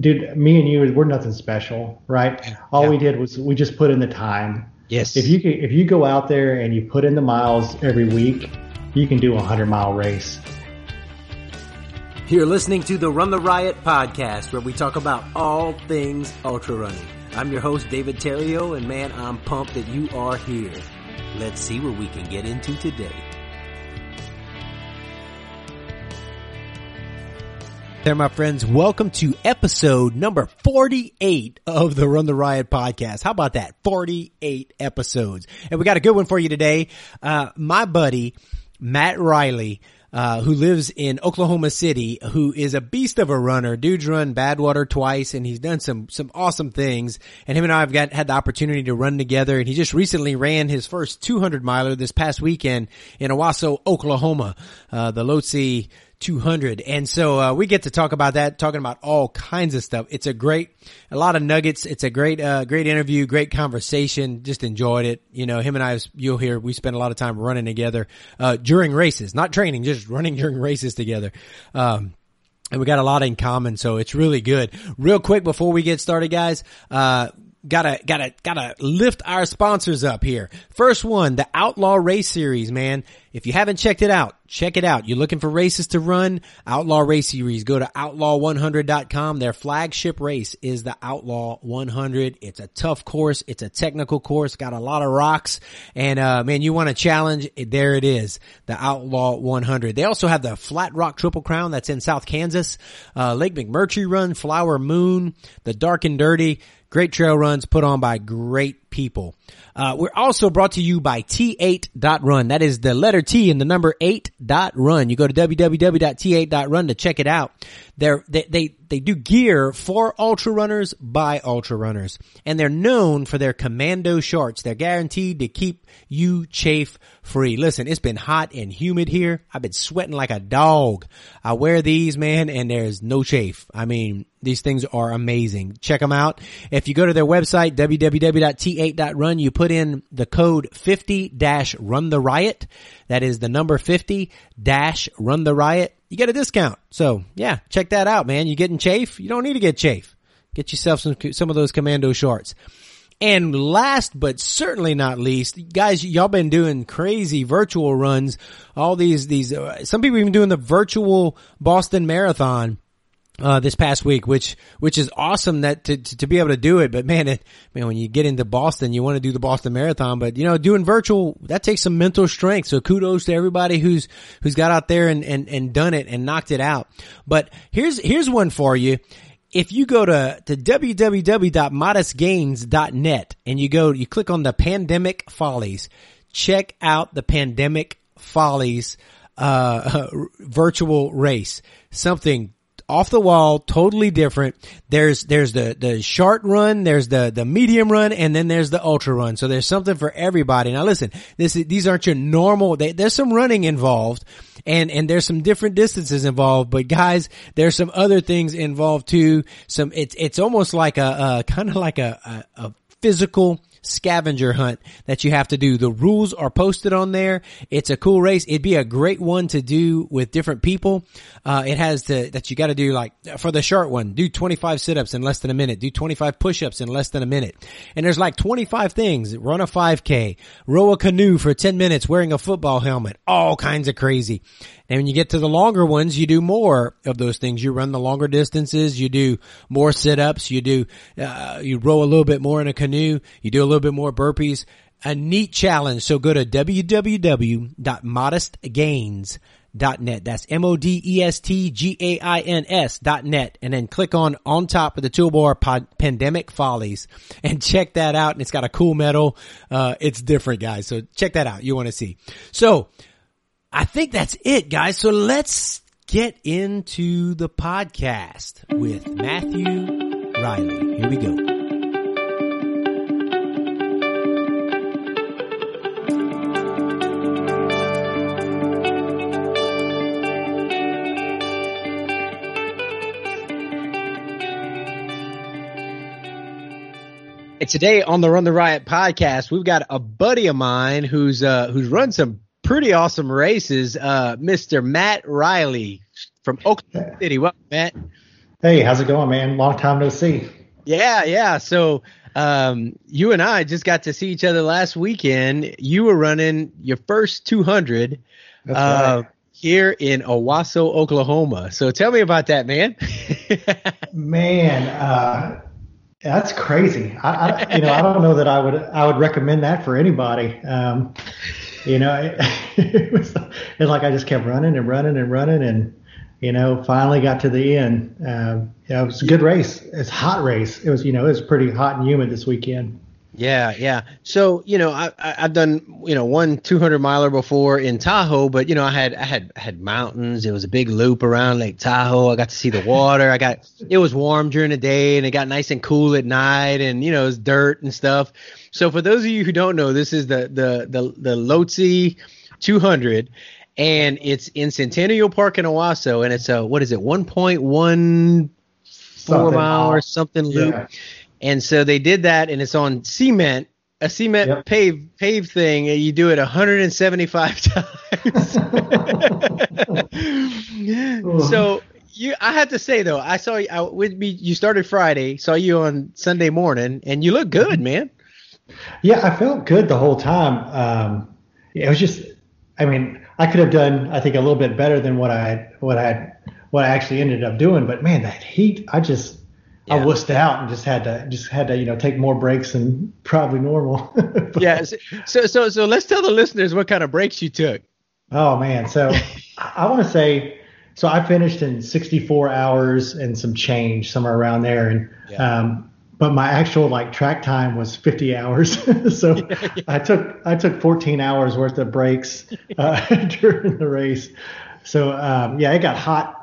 dude, me and you, we're nothing special, right? All Yeah. we did was we just put in the time. Yes. If you can, if you go out there and you put in the miles every week, you can do a hundred mile race. You're listening to the Run the Riot podcast, where we talk about all things ultra running. I'm your host, David Theriot, and man, I'm pumped that you are here. Let's see what we can get into today. There, my friends. Welcome to episode number 48 of the Run the Riot podcast. How about that? 48 episodes. And we got a good one for you today. Uh, my buddy, Matt Reily, uh, who lives in Oklahoma City, who is a beast of a runner. Dude's run Badwater twice and he's done some, some awesome things. And him and I have got, had the opportunity to run together and he just recently ran his first 200 miler this past weekend in Owasso, Oklahoma, uh, the Lhotse 200. And so, uh, we get to talk about that, talking about all kinds of stuff. It's a great, a lot of nuggets. It's a great, uh, great interview, great conversation. Just enjoyed it. You know, him and I, you'll hear, we spend a lot of time running together, uh, during races, not training, just running during races together. Um, and we got a lot in common, so it's really good. Real quick before we get started, guys, uh, gotta, gotta, gotta lift our sponsors up here. First one, the Outlaw Race Series, man. If you haven't checked it out, check it out. You're looking for races to run, Outlaw Race Series. Go to outlaw100.com. Their flagship race is the Outlaw 100. It's a tough course. It's a technical course. Got a lot of rocks. And, uh, man, you want a challenge? There it is. The Outlaw 100. They also have the Flat Rock Triple Crown that's in South Kansas. Uh, Lake McMurtry Run, Flower Moon, the Dark and Dirty. Great trail runs put on by great people. Uh, we're also brought to you by T8.run. That is the letter T and the number 8.run. You go to www.t8.run to check it out. They're, they, they, they do gear for ultra runners by ultra runners. And they're known for their commando shorts. They're guaranteed to keep you chafe free. Listen, it's been hot and humid here. I've been sweating like a dog. I wear these, man, and there's no chafe. I mean, these things are amazing. Check them out. If you go to their website, www.t8.run, you put in the code 50 dash run the riot. That is the number 50 dash run the riot. You get a discount. So yeah, check that out, man. You getting chafe? You don't need to get chafe. Get yourself some, some of those commando shorts. And last but certainly not least, guys, y'all been doing crazy virtual runs. All these, these, uh, some people even doing the virtual Boston Marathon uh, this past week, which, which is awesome that to, to, to be able to do it. But man, it, man, when you get into Boston, you want to do the Boston Marathon, but you know, doing virtual, that takes some mental strength. So kudos to everybody who's, who's got out there and, and, and done it and knocked it out. But here's, here's one for you. If you go to, to www.modestgains.net and you go, you click on the pandemic follies, check out the pandemic follies, uh, virtual race. Something off the wall, totally different. There's, there's the, the short run, there's the, the medium run, and then there's the ultra run. So there's something for everybody. Now listen, this, is- these aren't your normal, they, there's some running involved and, and there's some different distances involved, but guys, there's some other things involved too. Some, it's, it's almost like a, a kind of like a, a, a physical scavenger hunt that you have to do. The rules are posted on there. It's a cool race. It'd be a great one to do with different people. Uh, it has to, that you got to do like for the short one, do 25 sit-ups in less than a minute, do 25 push-ups in less than a minute. And there's like 25 things. Run a 5k, row a canoe for 10 minutes wearing a football helmet, all kinds of crazy. And when you get to the longer ones, you do more of those things. You run the longer distances. You do more sit-ups. You do, uh, you row a little bit more in a canoe. You do a little bit more burpees. A neat challenge. So go to www.modestgains.net. That's M-O-D-E-S-T-G-A-I-N-S dot net. And then click on on top of the toolbar pod, pandemic follies and check that out. And it's got a cool medal. Uh, it's different guys. So check that out. You want to see. So I think that's it, guys. So let's get into the podcast with Matthew Reily. Here we go. Today on the Run the Riot podcast, we've got a buddy of mine who's uh who's run some pretty awesome races, uh Mr. Matt Reily from Oklahoma City. Welcome, Matt. Hey, how's it going, man? Long time no see. Yeah, yeah. So um, you and I just got to see each other last weekend. You were running your first 200 That's uh, right. here in Owasso, Oklahoma. So tell me about that, man. Man, uh, that's crazy. I, I, you know, I don't know that I would I would recommend that for anybody. Um, you know, it, it was it's like I just kept running and running and running and you know finally got to the end. Um, yeah, it was a good race. It's hot race. It was you know it was pretty hot and humid this weekend. Yeah, yeah. So you know, I, I I've done you know one 200 miler before in Tahoe, but you know I had I had I had mountains. It was a big loop around Lake Tahoe. I got to see the water. I got it was warm during the day and it got nice and cool at night, and you know it was dirt and stuff. So for those of you who don't know, this is the the the the Lhotse 200, and it's in Centennial Park in Owasso, and it's a what is it 1.14 Something mile or something loop. And so they did that, and it's on cement, a cement Yep. pave pave thing. And you do it 175 times. so you, I had to say though, I saw you I, with me. You started Friday, saw you on Sunday morning, and you look good, man. Yeah, I felt good the whole time. Um, it was just, I mean, I could have done, I think, a little bit better than what I what I had, what I actually ended up doing. But man, that heat, I just, I Yeah. wussed out and just had to, just had to, you know, take more breaks than probably normal. Yeah. So so so let's tell the listeners what kind of breaks you took. Oh man, so I, I want to say, so I finished in 64 hours and some change, somewhere around there, and Yeah. um, but my actual like track time was 50 hours. so I took I took 14 hours worth of breaks uh, during the race. So um, yeah, it got hot,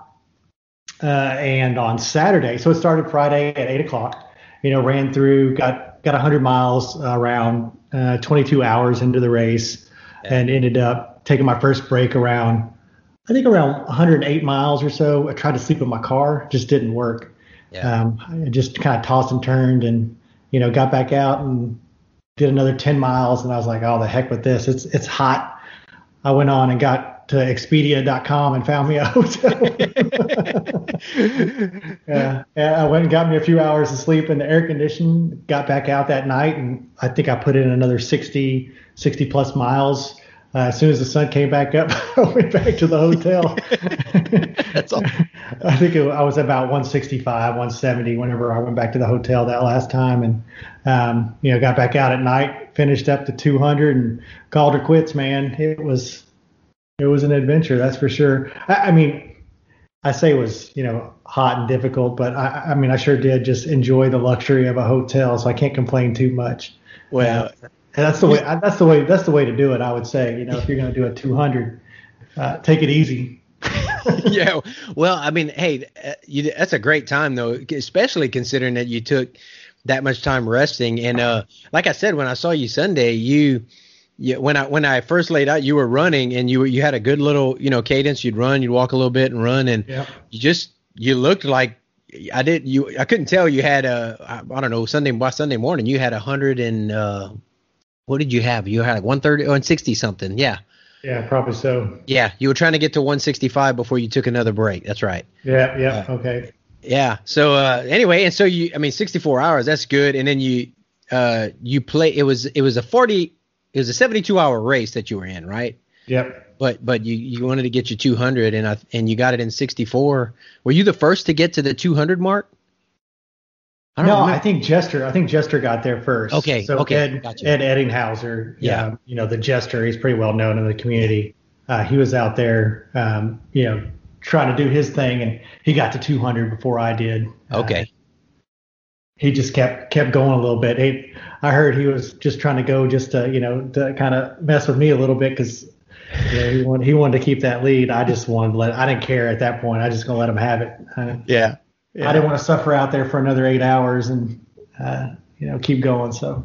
uh, and on Saturday, so it started Friday at eight o'clock. You know, ran through, got got 100 miles around uh, 22 hours into the race, and ended up taking my first break around I think around 108 miles or so. I tried to sleep in my car, just didn't work. Yeah. Um, I just kind of tossed and turned, and you know, got back out and did another 10 miles, and I was like, "Oh, the heck with this! It's it's hot." I went on and got to Expedia.com and found me a hotel. yeah, and I went and got me a few hours of sleep in the air condition. Got back out that night, and I think I put in another 60, 60 plus miles. Uh, as soon as the sun came back up, I went back to the hotel. That's all. I think it, I was about 165, 170 whenever I went back to the hotel that last time, and um, you know got back out at night, finished up to 200, and called her quits. Man, it was it was an adventure, that's for sure. I, I mean, I say it was you know hot and difficult, but I, I mean I sure did just enjoy the luxury of a hotel, so I can't complain too much. Well, And that's the way. That's the way. That's the way to do it. I would say. You know, if you're going to do a 200, uh, take it easy. yeah. Well, I mean, hey, uh, you, that's a great time though, especially considering that you took that much time resting. And uh, like I said, when I saw you Sunday, you, you when I when I first laid out, you were running and you were, you had a good little you know cadence. You'd run, you'd walk a little bit and run, and you just you looked like I did. You I couldn't tell you had a I, I don't know Sunday by Sunday morning you had a hundred and uh, what did you have? You had like one thirty or sixty something. Yeah. Yeah, probably so. Yeah, you were trying to get to 165 before you took another break. That's right. Yeah. Yeah. Okay. Yeah. So uh, anyway, and so you, I mean, 64 hours. That's good. And then you, uh, you play. It was it was a 40. It was a 72 hour race that you were in, right? Yep. But but you you wanted to get your 200, and I and you got it in 64. Were you the first to get to the 200 mark? I don't No, remember. I think Jester. I think Jester got there first. Okay, So okay, Ed, gotcha. Ed Eddinghauser. Yeah. um, you know the Jester. He's pretty well known in the community. Uh, he was out there, um, you know, trying to do his thing, and he got to 200 before I did. Uh, okay. He just kept kept going a little bit. He, I heard he was just trying to go just to you know to kind of mess with me a little bit because you know, he wanted he wanted to keep that lead. I just wanted to let. I didn't care at that point. I just gonna let him have it. I, Yeah. I didn't want to suffer out there for another eight hours and uh, you know keep going. So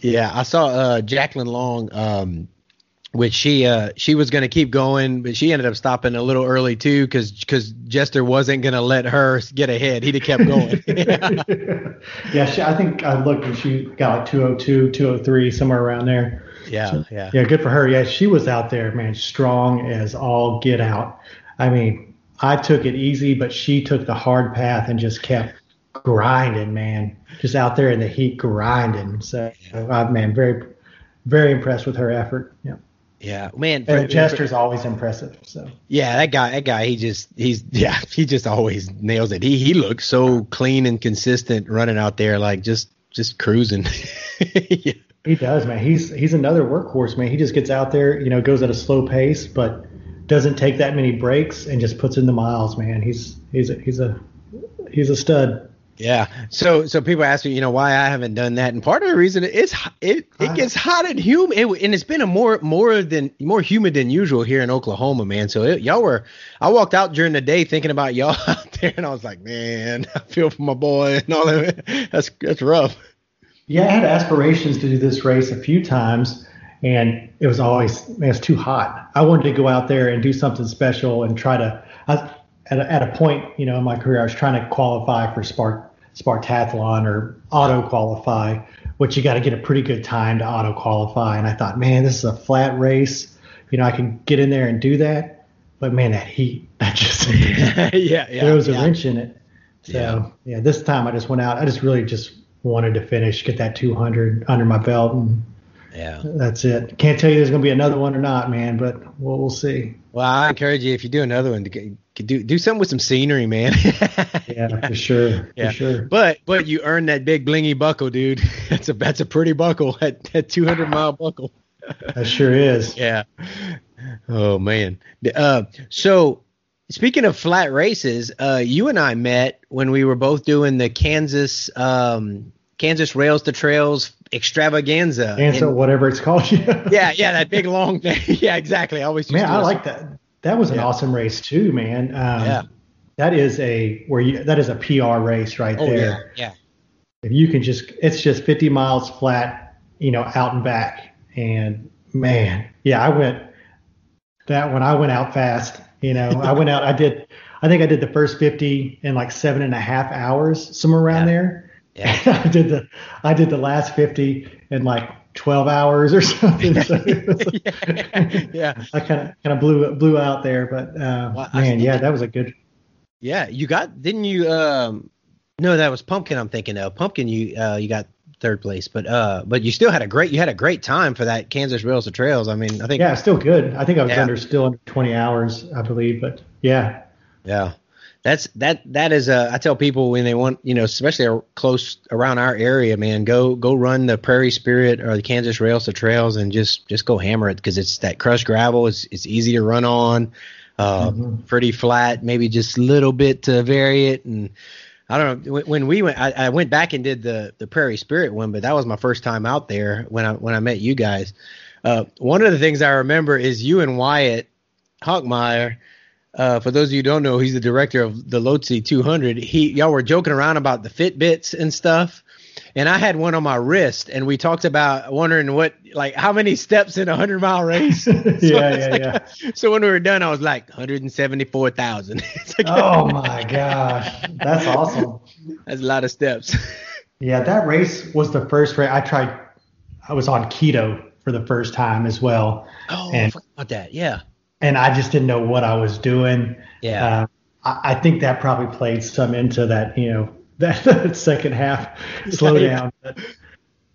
Yeah, I saw uh, Jacqueline Long, um, which she uh, she was going to keep going, but she ended up stopping a little early too, because cuz Jester wasn't going to let her get ahead. He'd have kept going. yeah, she, I think I looked and she got like 202, 203, somewhere around there. yeah, yeah, Yeah, good for her. Yeah, she was out there, man, strong as all get out. I mean, I took it easy, but she took the hard path and just kept grinding, man. Just out there in the heat grinding. So, uh, man, very, very impressed with her effort. Yeah. Yeah, man. And Jester's always impressive. So yeah, that guy, that guy, he just, he's, yeah, he just always nails it. He, he looks so clean and consistent running out there, like just, just cruising. yeah. He does, man. He's, he's another workhorse, man. He just gets out there, you know, goes at a slow pace, but doesn't take that many breaks and just puts in the miles, man. He's, he's, a, he's a, he's a stud. Yeah. So so people ask me, you know, why I haven't done that, and part of the reason is it it ah. gets hot and humid, it, and it's been a more more than more humid than usual here in Oklahoma, man. So it, y'all were, I walked out during the day thinking about y'all out there, and I was like, man, I feel for my boy and all that. That's that's rough. Yeah, I had aspirations to do this race a few times, and it was always man, it's too hot. I wanted to go out there and do something special and try to. I, at a, at a point, you know, in my career, I was trying to qualify for Spark Spartathlon or auto qualify, which you got to get a pretty good time to auto qualify. And I thought, man, this is a flat race. You know, I can get in there and do that. But man, that heat, that just yeah, yeah, there was a wrench in it. So yeah. yeah, this time I just went out. I just really just wanted to finish, get that 200 under my belt, and yeah, that's it. Can't tell you there's going to be another one or not, man, but we'll, we'll see. Well, I encourage you if you do another one to get, do do something with some scenery, man. yeah, for sure. Yeah. For sure. But but you earned that big blingy buckle, dude. That's a that's a pretty buckle. That that 200 mile buckle. that sure is. Yeah. Oh man. Uh, so speaking of flat races, uh, you and I met when we were both doing the Kansas um, Kansas Rails to Trails extravaganza. And, whatever it's called. yeah, yeah, that big long thing. yeah, exactly. I always man, I like that. That was an yeah. awesome race too, man. Um, yeah. That is a where you that is a PR race right oh, there. Yeah. yeah. If you can just, it's just 50 miles flat, you know, out and back. And man, yeah, I went that when I went out fast. You know, I went out. I did. I think I did the first 50 in like seven and a half hours, somewhere around yeah. there. Yeah. I did the I did the last 50 in like 12 hours or something. So yeah. yeah. I kind of kind of blew blew out there, but uh, well, man, yeah, that was a good. Yeah, you got didn't you? Um, no, that was Pumpkin. I'm thinking of Pumpkin. You uh, you got third place, but uh, but you still had a great you had a great time for that Kansas Rails to Trails. I mean, I think yeah, still good. I think I was yeah. under still under 20 hours, I believe, but yeah. Yeah that's that that is a I tell people when they want you know especially close around our area man go go run the Prairie Spirit or the Kansas Rails to Trails and just just go hammer it because it's that crushed gravel. It's it's easy to run on uh, mm-hmm. pretty flat maybe just a little bit to vary it. And I don't know when, we went I, I went back and did the the Prairie Spirit one but that was my first time out there when I when I met you guys. Uh, one of the things I remember is you and Wyatt Hockmeyer uh, for those of you who don't know, he's the director of the Lhotse 200. He y'all were joking around about the Fitbits and stuff, and I had one on my wrist, and we talked about wondering what like how many steps in a hundred mile race. so yeah, yeah, like, yeah. So when we were done, I was like 174,000. like, oh my gosh, that's awesome. That's a lot of steps. yeah, that race was the first race I tried. I was on keto for the first time as well. Oh, and, I forgot about that. Yeah and I just didn't know what I was doing. Yeah. Uh, I, I, think that probably played some into that, you know, that, that second half slowdown. But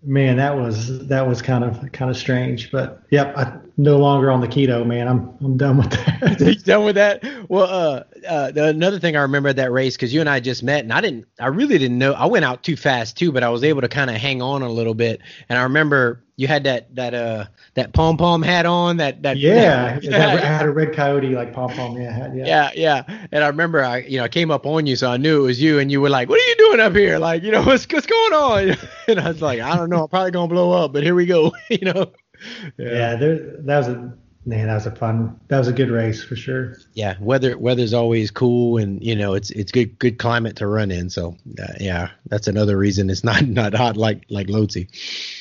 man, that was that was kind of kind of strange. But yep, I no longer on the keto, man. I'm I'm done with that. you done with that? Well, uh, uh, the, another thing I remember that race because you and I just met, and I didn't, I really didn't know. I went out too fast too, but I was able to kind of hang on a little bit. And I remember you had that that uh that pom pom hat on. That that yeah, that, I had a red coyote like pom pom yeah hat, yeah yeah yeah. And I remember I you know I came up on you, so I knew it was you, and you were like, "What are you doing up here? Like you know what's what's going on?" And I was like, "I don't know. I'm probably gonna blow up, but here we go." you know. Yeah, there, that was a man, that was a fun, that was a good race for sure. Yeah, weather weather's always cool, and you know it's it's good good climate to run in. So uh, yeah, that's another reason it's not not hot like like Lhotse.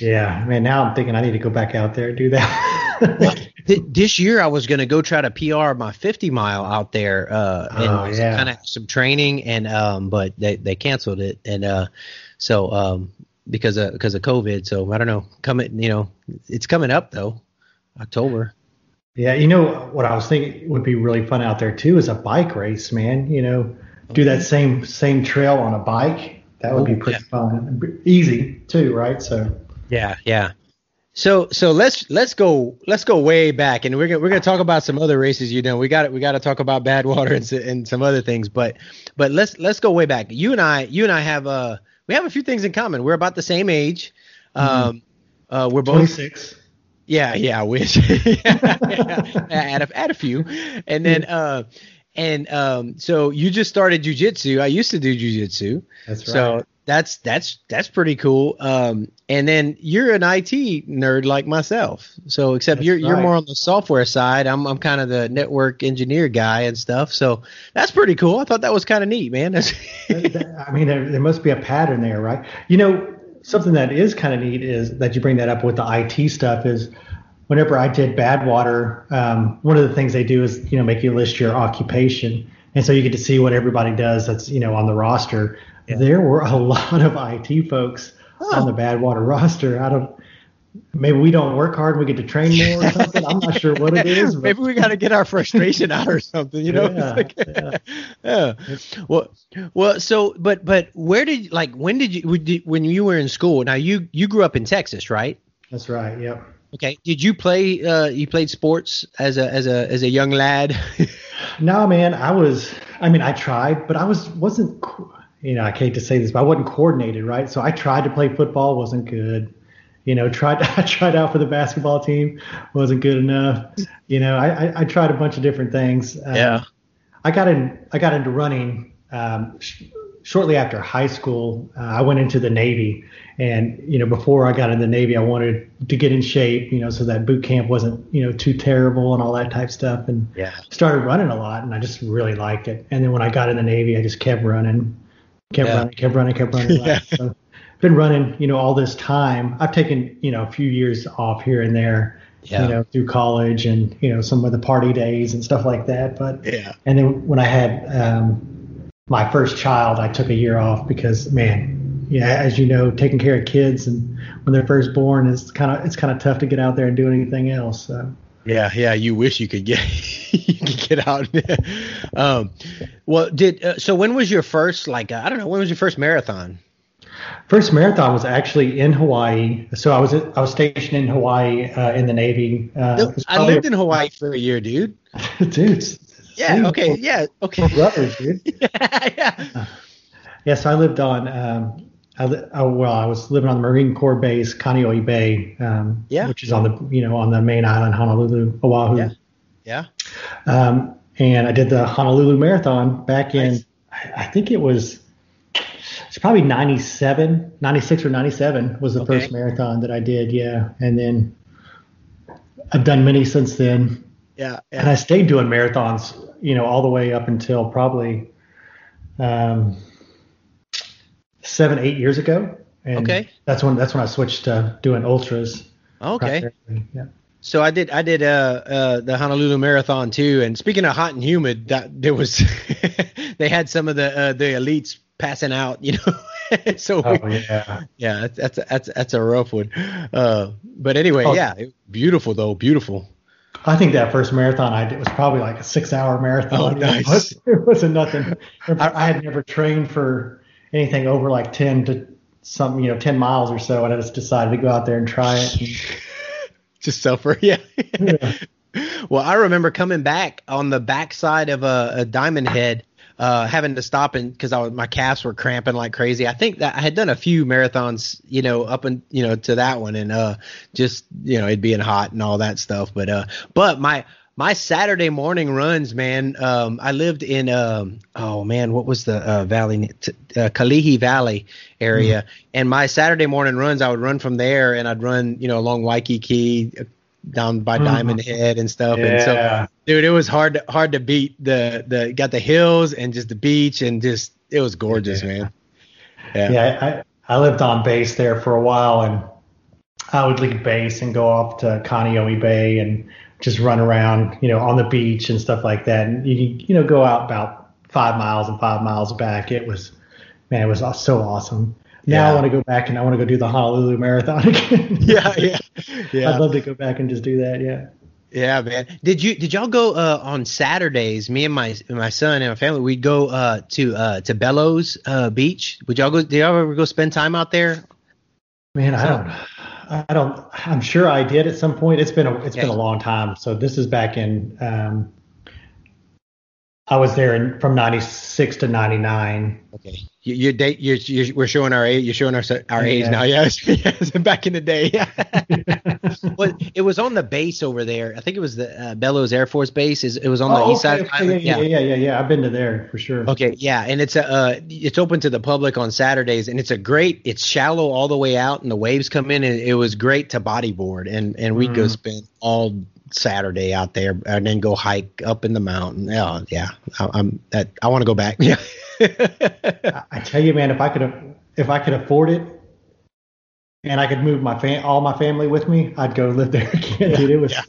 Yeah, man. Now I'm thinking I need to go back out there and do that. well, th- this year I was going to go try to PR my 50 mile out there, uh, and oh, yeah. kind of some training, and um, but they they canceled it, and uh, so um because of because of COVID. So I don't know. Coming, you know, it's coming up though, October. Yeah, you know what I was thinking would be really fun out there too is a bike race, man. You know, do that same same trail on a bike. That would be Ooh, pretty fun. Easy too, right? So Yeah, yeah. So so let's let's go let's go way back, and we're gonna we're gonna talk about some other races. You know, we got we got to talk about Badwater and, and some other things, but but let's let's go way back. You and I you and I have uh we have a few things in common. We're about the same age. Um, uh, we're both 26. yeah, yeah, I wish. yeah, yeah. Add a, add a few, and then uh, and um, so you just started jujitsu. I used to do jujitsu. That's right. So that's that's that's pretty cool. Um, and then you're an IT nerd like myself. So except That's you're you're more on the software side. I'm I'm kind of the network engineer guy and stuff. So that's pretty cool. I thought that was kind of neat, man. That's That- that- I mean, there, there must be a pattern there, right? You know, something that is kind of neat is that you bring that up with the IT stuff is whenever I did Badwater, um, one of the things they do is, you know, make you list your occupation. And so you get to see what everybody does that's, you know, on the roster. There were a lot of IT folks on the Badwater roster. I don't, maybe we don't work hard. We get to train more or something. I'm not sure what it is. But Maybe we got to get our frustration out or something, you know? Yeah, like- yeah. Well, well, so, but, but where did, like, when did you, you- when you were in school, now you, you grew up in Texas, right? that's right. Yep. Okay. Did you play, uh, you played sports as a, as a, as a young lad? No, man, I was. I mean, I tried, but I was wasn't. You know, I hate to say this, but I wasn't coordinated, right? So I tried to play football, wasn't good. You know, tried I tried out for the basketball team, wasn't good enough. You know, I I, I tried a bunch of different things. Um, I got in. I got into running um, sh- shortly after high school. Uh, I went into the Navy, and you know, before I got in the Navy, I wanted to get in shape. You know, so that boot camp wasn't you know too terrible and all that type stuff. And Yeah. started running a lot, and I just really liked it. And then when I got in the Navy, I just kept running, kept Yeah. running, kept running, kept running. Yeah. So, been running, you know, all this time. I've taken you know a few years off here and there Yeah. you know, through college and you know some of the party days and stuff like that. But Yeah. and then when I had um, my first child, I took a year off because man, yeah, as you know, taking care of kids and when they're first born is kind of it's kind of tough to get out there and do anything else. So. Yeah, yeah. You wish you could get you could get out. um, well, did uh, so? When was your first like uh, I don't know? When was your first marathon? First marathon was actually in Hawaii. So I was I was stationed in Hawaii uh, in the Navy. Uh, I lived in Hawaii for a year, dude. dude. Yeah. see, Okay. Yeah. Okay. brothers, dude. yeah. Yes, I lived on. Um, I, oh, well, I was living on the Marine Corps base, Kaneohe Bay, um, Yeah. which is on the you know on the main island, Honolulu, Oahu. Yeah. Yeah. Um, and I did the Honolulu Marathon back in, Nice. I, I think it was, it's probably 97, 96 or 97 was the Okay. first marathon that I did. Yeah. And then I've done many since then. Yeah. And I stayed doing marathons, you know, all the way up until probably um, seven, eight years ago. And Okay. That's when that's when I switched to doing ultras. Okay. Yeah. So I did I did uh uh the Honolulu Marathon too. And speaking of hot and humid, that there was they had some of the uh, the elites passing out, you know. so we, Oh yeah. yeah, that's that's a, that's a rough one. Uh, but anyway, Oh. yeah, beautiful though, beautiful. I think that first marathon I did was probably like a six-hour marathon. Oh, You It, nice. was, it wasn't nothing. I, I had never trained for anything over like ten to some, you know, ten miles or so, and I just decided to go out there and try it. And, Just suffer, yeah. Yeah. well, I remember coming back on the backside of a, a Diamond Head, uh, having to stop and because I was my calves were cramping like crazy. I think that I had done a few marathons, you know, up and you know to that one, and uh, just you know it being hot and all that stuff. But uh, but my my Saturday morning runs, man. Um, I lived in um, oh man, what was the uh, valley? Uh, Kalihi Valley area, and my Saturday morning runs, I would run from there, and I'd run, you know, along Waikiki, uh, down by Mhm. Diamond Head and stuff. And so, Yeah. dude, it was hard to hard to beat the the got the hills and just the beach and just it was gorgeous, Yeah. man. Yeah. yeah, I, I lived on base there for a while, and I would leave base and go off to Kaneohe Bay and just run around, you know, on the beach and stuff like that. And you you know go out about five miles and five miles back. It was man, it was so awesome. Now Yeah. I want to go back and I want to go do the Honolulu Marathon again. yeah, yeah, yeah. I'd love to go back and just do that. Yeah. Yeah, man. Did you did y'all go uh, on Saturdays? Me and my my son and my family, we'd go uh, to uh, to Bellows uh, Beach. Would y'all go? Did y'all ever go spend time out there? Man, I don't. I don't. I'm sure I did at some point. It's been a it's been a long time. So this is back in. Um, I was there in, from '96 to '99. Okay, you, your date. You're, you're we're showing our age. You're showing our our age now. Yes, yes. Back in the day. well, it was on the base over there. I think it was the uh, Bellows Air Force Base. Is it was on the oh, east side? Okay, yeah, yeah, yeah, yeah, yeah. I've been to there for sure. Okay, yeah, and it's a uh, it's open to the public on Saturdays, and it's a great. It's shallow all the way out, and the waves come in, and it was great to bodyboard, and and we'd mm. go spend all Saturday out there and then go hike up in the mountain. Oh, yeah, I, am that I want to go back. Yeah. I tell you, man, if I could if I could afford it and I could move my fam- all my family with me, I'd go live there again. Yeah, Dude, it was yeah.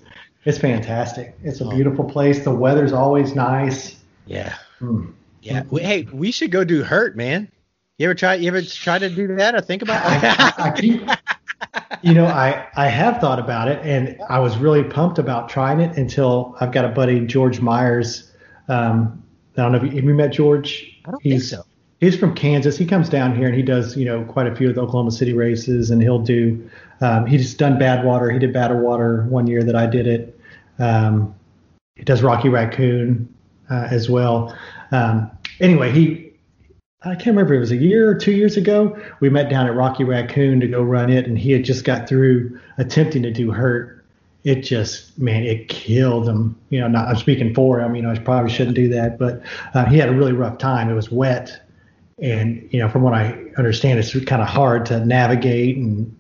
it's fantastic. It's a oh. beautiful place. The weather's always nice. Yeah. Mm. Yeah. Hey, we should go do hurt, man. You ever try? You ever try to do that or think about? It? I, I, keep, you know, I I have thought about it, and I was really pumped about trying it until I've got a buddy George Myers. Um, I don't know if you, have met George. I don't he's, think so. He's from Kansas. He comes down here and he does, you know, quite a few of the Oklahoma City races, and he'll do. Um, he's done Badwater. He did Badwater one year that I did it. Um, he does Rocky Raccoon uh, as well. Um, anyway, he I can't remember if it was a year or two years ago. We met down at Rocky Raccoon to go run it, and he had just got through attempting to do hurt. It just, man, it killed him. You know, not I'm speaking for him. You know, I probably shouldn't do that, but uh, he had a really rough time. It was wet, and you know, from what I understand, it's kind of hard to navigate and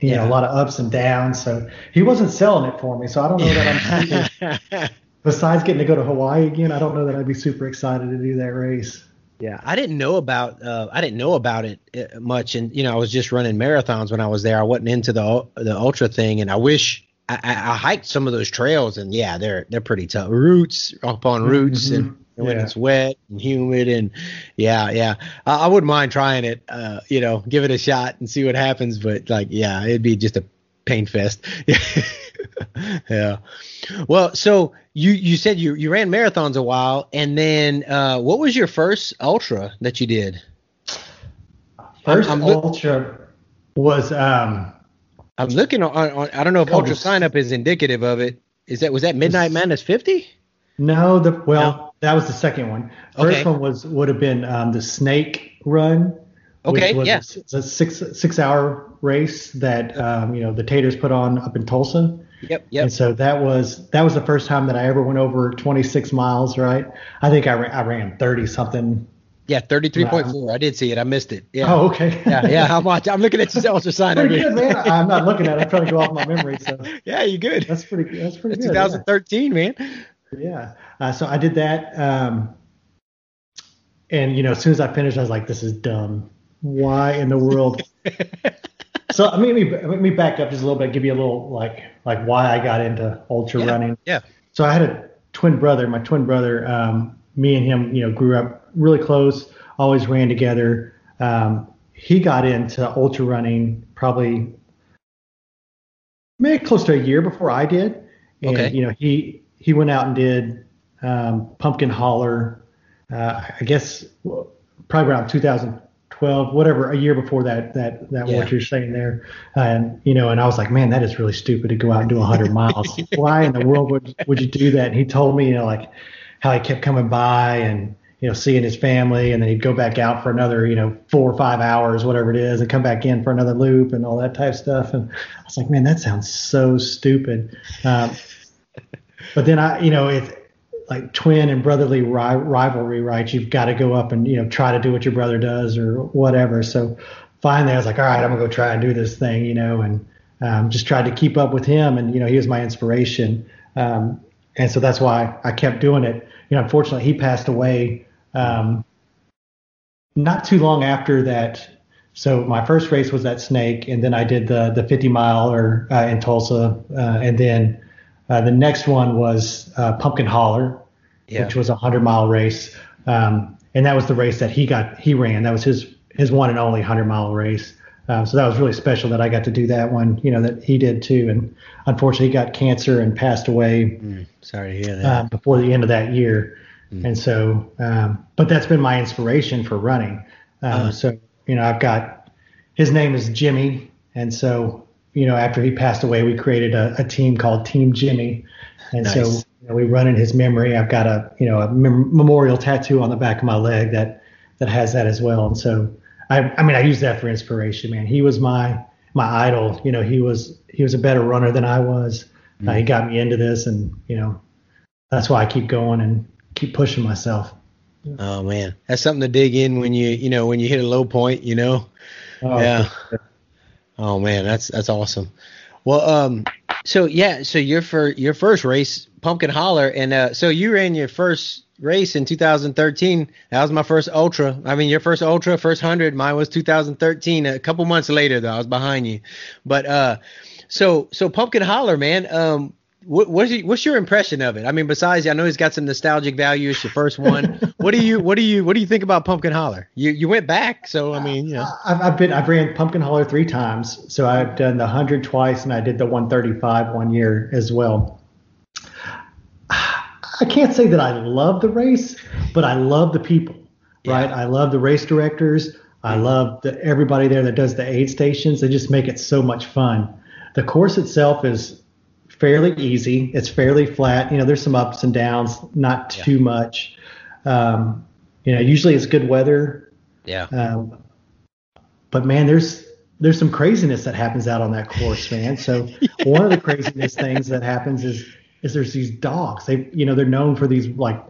you yeah. know a lot of ups and downs. So he wasn't selling it for me. So I don't know that I'm. besides getting to go to Hawaii again, I don't know that I'd be super excited to do that race. Yeah, I didn't know about uh, I didn't know about it uh, much, and you know I was just running marathons when I was there. I wasn't into the the ultra thing, and I wish I, I hiked some of those trails, and yeah, they're they're pretty tough. Roots up on roots, mm-hmm. and when yeah. it's wet and humid, and yeah, yeah, I, I wouldn't mind trying it. Uh, you know, give it a shot and see what happens. But like, yeah, it'd be just a pain fest. yeah. Well, so you you said you you ran marathons a while, and then uh, what was your first ultra that you did? 1st ultra was um. I'm looking on, on I don't know if UltraSignup is indicative of it. Is that was that Midnight Madness 50? No, the well no. that was the second one. First okay. one was would have been um, the Snake Run. Okay, yeah. A, a six six hour race that um, you know the TATURs put on up in Tulsa. Yep, yep. And so that was that was the first time that I ever went over 26 miles. Right? I think I ran, I ran 30 something. Yeah, 33.4. I did see it. I missed it. Yeah. Oh, okay. yeah, yeah. I'm watching. I'm looking at your ultra sign. pretty good, man. I'm not looking at it. I'm trying to go off my memory. So. Yeah, you good. That's pretty. That's pretty that's good. 2013, yeah. man. Yeah. Uh, so I did that. Um, and you know, as soon as I finished, I was like, "This is dumb. Why in the world?" so let me let me back up just a little bit, give you a little like like why I got into ultra yeah, running. Yeah. So I had a twin brother. My twin brother, um, me and him, you know, grew up really close. Always ran together. Um, he got into ultra running probably maybe close to a year before I did. And okay. you know, he he went out and did um, Pumpkin Holler. Uh, I guess probably around 2000, 12, whatever, a year before that, that, that yeah. what you're saying there. And, you know, and I was like, man, that is really stupid to go out and do 100 miles. Why in the world would, would you do that? And he told me, you know, like how he kept coming by and, you know, seeing his family and then he'd go back out for another, you know, four or five hours, whatever it is, and come back in for another loop and all that type of stuff. And I was like, man, that sounds so stupid. Um, but then I, you know, if, like twin and brotherly ri- rivalry, right? You've got to go up and you know try to do what your brother does or whatever. So finally, I was like, all right, I'm gonna go try and do this thing, you know, and um, just tried to keep up with him. And you know, he was my inspiration, um, and so that's why I kept doing it. You know, unfortunately, he passed away um, not too long after that. So my first race was that snake, and then I did the the 50 mile or uh, in Tulsa, uh, and then uh, the next one was uh, Pumpkin Holler, yeah. which was a hundred mile race, um, and that was the race that he got he ran. That was his his one and only hundred mile race. Um, so that was really special that I got to do that one. You know that he did too, and unfortunately he got cancer and passed away. Mm, sorry to hear that. Uh, before the end of that year, mm. and so, um, but that's been my inspiration for running. Um, uh-huh. So you know I've got his name is Jimmy, and so you know after he passed away, we created a, a team called Team Jimmy, and nice. so you know, we run in his memory. I've got a you know a mem- memorial tattoo on the back of my leg that that has that as well, and so I, I mean, I use that for inspiration, man. He was my my idol. You know, he was he was a better runner than I was. Mm-hmm. Uh, he got me into this, and you know, that's why I keep going and keep pushing myself. Oh man, that's something to dig in when you you know when you hit a low point. You know, oh, yeah. Sure. Oh man, that's that's awesome. Well, um, so yeah, so your for your first race, Pumpkin Holler, and uh, so you ran your first race in 2013. That was my first ultra. I mean, your first ultra, first hundred. Mine was 2013. A couple months later, though, I was behind you. But uh, so so Pumpkin Holler, man. Um, what, what's your, what's your impression of it? I mean, besides, I know he's got some nostalgic value. It's your first one. what do you what do you what do you think about Pumpkin Holler? You you went back, so I mean, you know. Uh, I've, I've been I've ran Pumpkin Holler three times. So I've done the hundred twice, and I did the 135 one year as well. I can't say that I love the race, but I love the people, yeah. right? I love the race directors. I love the, everybody there that does the aid stations. They just make it so much fun. The course itself is fairly easy. It's fairly flat. You know, there's some ups and downs, not too yeah. much. Um, you know, usually it's good weather. Yeah. Um, but man, there's there's some craziness that happens out on that course, man. So one of the craziness things that happens is is there's these dogs. They, you know, they're known for these like,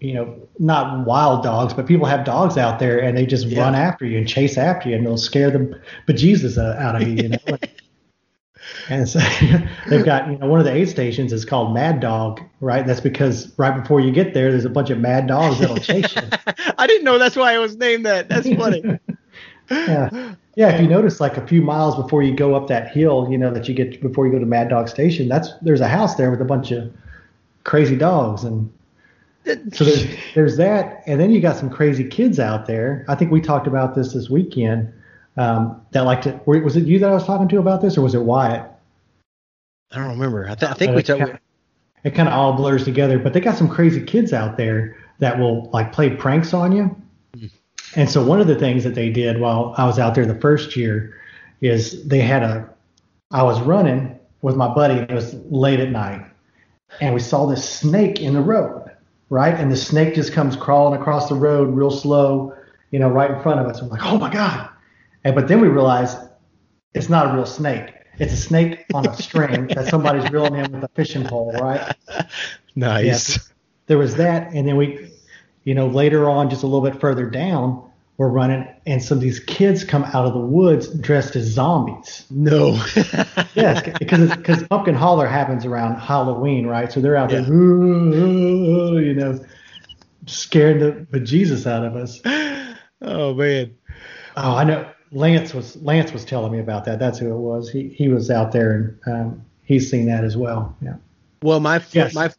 you know, not wild dogs, but people have dogs out there and they just yeah. run after you and chase after you and they'll scare the bejesus out of you. You know. and so they've got, you know, one of the aid stations is called Mad Dog, right? That's because right before you get there, there's a bunch of mad dogs that'll chase you. I didn't know that's why it was named that. That's funny. yeah. Yeah, if you notice, like a few miles before you go up that hill, you know that you get before you go to Mad Dog Station, that's there's a house there with a bunch of crazy dogs, and so there's there's that, and then you got some crazy kids out there. I think we talked about this this weekend. Um, that like to was it you that I was talking to about this, or was it Wyatt? I don't remember. I, th- I think we talked. It kind of all blurs together, but they got some crazy kids out there that will like play pranks on you. Hmm. And so one of the things that they did while I was out there the first year is they had a I was running with my buddy it was late at night and we saw this snake in the road, right? And the snake just comes crawling across the road real slow, you know, right in front of us. I'm like, "Oh my god." And but then we realized it's not a real snake. It's a snake on a string that somebody's reeling in with a fishing pole, right? Nice. Yeah, there was that and then we you know, later on, just a little bit further down, we're running, and some of these kids come out of the woods dressed as zombies. No. yes, because because Pumpkin Holler happens around Halloween, right? So they're out yeah. there, you know, scaring the bejesus out of us. Oh man. Oh, I know. Lance was Lance was telling me about that. That's who it was. He he was out there and um, he's seen that as well. Yeah. Well, my yes. my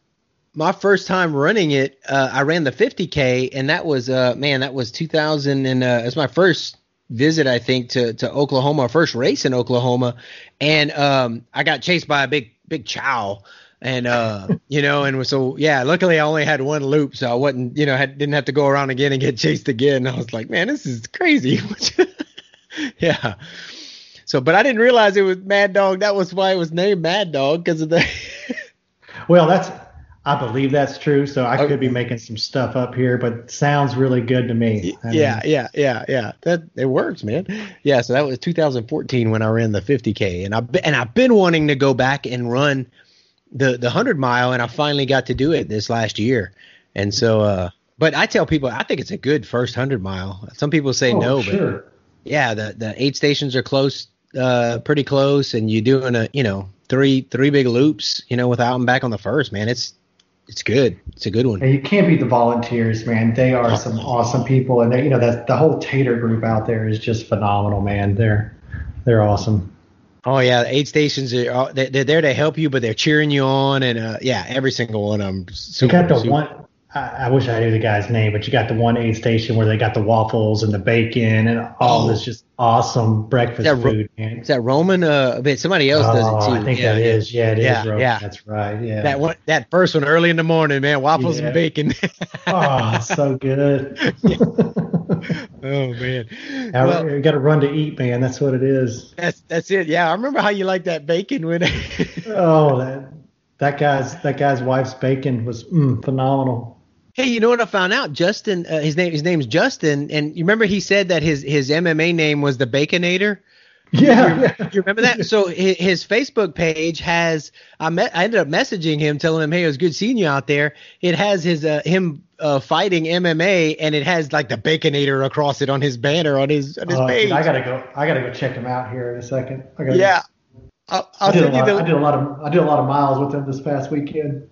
my first time running it, uh, I ran the 50k, and that was uh, man, that was 2000, and uh, it was my first visit, I think, to to Oklahoma, first race in Oklahoma, and um, I got chased by a big big chow, and uh, you know, and so yeah, luckily I only had one loop, so I wasn't, you know, had, didn't have to go around again and get chased again. I was like, man, this is crazy. yeah. So, but I didn't realize it was Mad Dog. That was why it was named Mad Dog because of the. well, that's I believe that's true. So I could be making some stuff up here, but sounds really good to me. I yeah, mean, yeah, yeah, yeah. That it works, man. Yeah. So that was 2014 when I ran the 50k, and I and I've been wanting to go back and run the the 100 mile, and I finally got to do it this last year. And so, uh, but I tell people I think it's a good first 100 mile. Some people say oh, no, sure. but yeah, the the aid stations are close, uh, pretty close, and you're doing a you know three three big loops, you know, without them back on the first. Man, it's it's good. It's a good one. And you can't beat the volunteers, man. They are some awesome people, and they, you know that the whole TATUR group out there is just phenomenal, man. They're they're awesome. Oh yeah, aid stations are they're there to help you, but they're cheering you on, and uh, yeah, every single one of them. Super, got the super. one. I, I wish I knew the guy's name, but you got the one aid station where they got the waffles and the bacon and all Oh. this just awesome breakfast Is that Ro- food, man. Is that Roman? Uh, but somebody else does it Oh, too. I think yeah, that is. Yeah, it is. Yeah, Roman. yeah. That's right. Yeah. That one, that first one early in the morning, man. Waffles Yeah. and bacon. oh, so good. oh man. Now, Well, you got to run to eat, man. That's what it is. that's that's it. Yeah, I remember how you like that bacon when. Oh, that that guy's that guy's wife's bacon was mm, phenomenal. Hey, you know what I found out? Justin, uh, his name his name's Justin, and you remember he said that his his MMA name was the Baconator. Yeah. You remember that? So his, his Facebook page has I met I ended up messaging him telling him, "Hey, it was good seeing you out there." It has his uh, him uh, fighting MMA, and it has like the Baconator across it on his banner on his on his Oh, page. dude, I gotta go. I gotta go check him out here in a second. I gotta, yeah, I'll, I I'll did, a lot, the. I did a lot of I did a lot of miles with him this past weekend.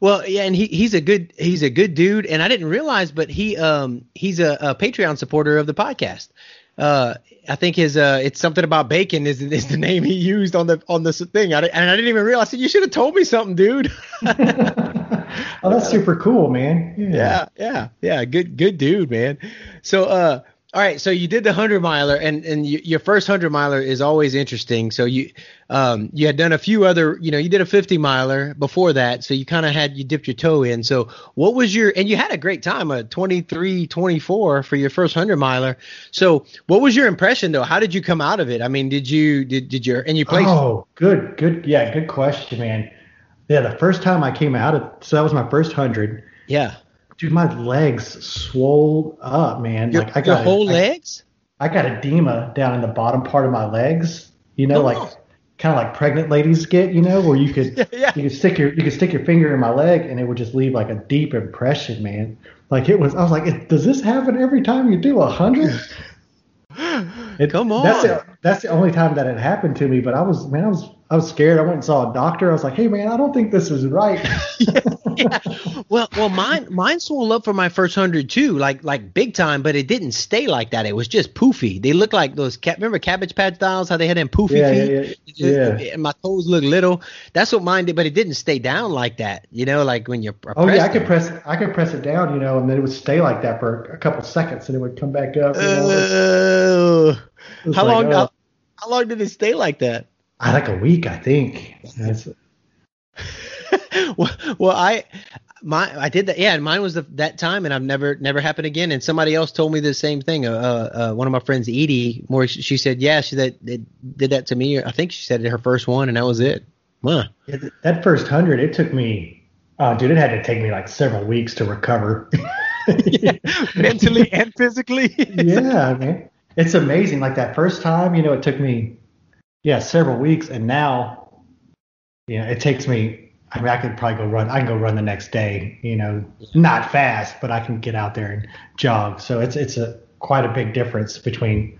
Well, yeah, and he he's a good he's a good dude, and I didn't realize, but he um he's a, a Patreon supporter of the podcast. Uh, I think his uh it's something about bacon is is the name he used on the on this thing. I, and I didn't even realize. I said, you should have told me something, dude. oh, that's super cool, man. Yeah. yeah, yeah, yeah. Good good dude, man. So uh. All right, so you did the hundred miler, and and you, your first hundred miler is always interesting. So you, um, you had done a few other, you know, you did a fifty miler before that, so you kind of had you dipped your toe in. So what was your, and you had a great time, a 23, 24 for your first hundred miler. So what was your impression though? How did you come out of it? I mean, did you did did your and you played? Oh, good, good. Yeah, good question, man. Yeah, the first time I came out of so that was my first hundred. Yeah, Dude, my legs swelled up, man. your, like I your got whole I, legs. I got edema down in the bottom part of my legs. You know, Oh. like kind of like pregnant ladies get. You know, where you could Yeah, yeah. you could stick your you could stick your finger in my leg and it would just leave like a deep impression, man. Like it was. I was like, does this happen every time you do a hundred? It- Come That's on. That's the only time that it happened to me. But I was man, I was I was scared. I went and saw a doctor. I was like, hey man, I don't think this is right. yeah. Well, well, mine mine swelled up for my first hundred too, like like big time, but it didn't stay like that. It was just poofy. They look like those. Ca- remember Cabbage Patch dolls? How they had them poofy Yeah, feet? yeah, yeah. And my toes look little. That's what mine did, but it didn't stay down like that. You know, like when you're. Oh yeah, I could pressed press I could press it down, you know, and then it would stay like that for a couple seconds, and it would come back up. You uh, know? It was how like, long? oh. How, long did it stay like that? I like a week, I think. That's, well, well, I my I did that. Yeah, and mine was the, that time, and I've never never happened again. And somebody else told me the same thing. Uh, uh, one of my friends, Edie, more she said, yeah, she that it did that to me. I think she said it her first one, and that was it. Huh. Yeah, that first hundred, it took me, oh, dude, it had to take me like several weeks to recover. Mentally and physically. yeah, man, it's amazing. Like that first time, you know, it took me, yeah, several weeks, and now, you know, it takes me. I mean, I could probably go run. I can go run the next day. You know, not fast, but I can get out there and jog. So it's it's a quite a big difference between,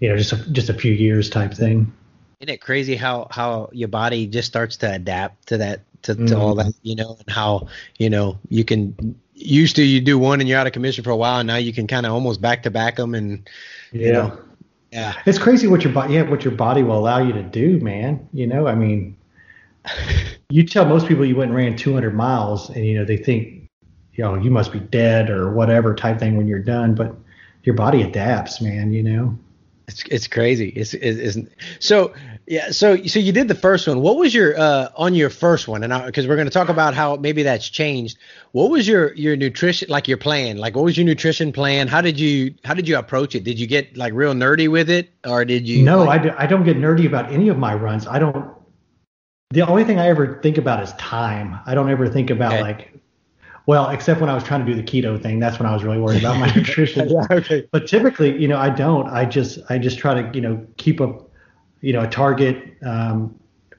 you know, just a, just a few years type thing. Isn't it crazy how how your body just starts to adapt to that to, to Mhm. all that you know and how you know you can used to you do one and you're out of commission for a while and now you can kind of almost back to back them and Yeah. you know yeah It's crazy what your body, yeah, what your body will allow you to do, man. You know, I mean, you tell most people you went and ran 200 miles, and you know they think, you know, you must be dead or whatever type thing when you're done. But your body adapts, man. You know. It's it's crazy. It's it's, it's so yeah. So so you did the first one. What was your uh on your first one? And because we're going to talk about how maybe that's changed. What was your your nutrition like your plan? Like what was your nutrition plan? How did you how did you approach it? Did you get like real nerdy with it, or did you? No, like, I, do, I don't get nerdy about any of my runs. I don't. The only thing I ever think about is time. I don't ever think about Okay. like, well, except when I was trying to do the keto thing. That's when I was really worried about my nutrition. yeah. Okay. but typically, you know, I don't. I just I just try to you know keep a you know a target um,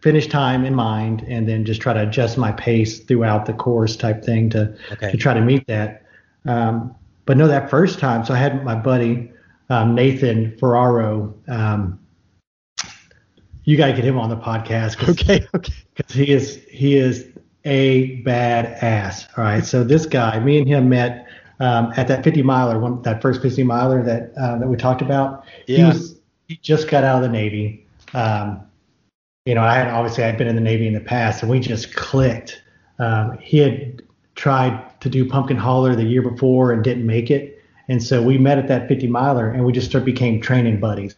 finish time in mind, and then just try to adjust my pace throughout the course type thing to Okay. to try to meet that. Um, but no, that first time, so I had my buddy um, Nathan Ferraro. Um, you got to get him on the podcast because Okay. Okay. he is he is a bad ass. All right, so this guy, me and him met um, at that 50 miler, one that first 50 miler that uh, that we talked about. He Yeah. was he just got out of the Navy. Um, you know, I had obviously I'd been in the Navy in the past, and we just clicked. Um, he had tried to do Pumpkin Holler the year before and didn't make it. And so we met at that 50 miler and we just started, became training buddies,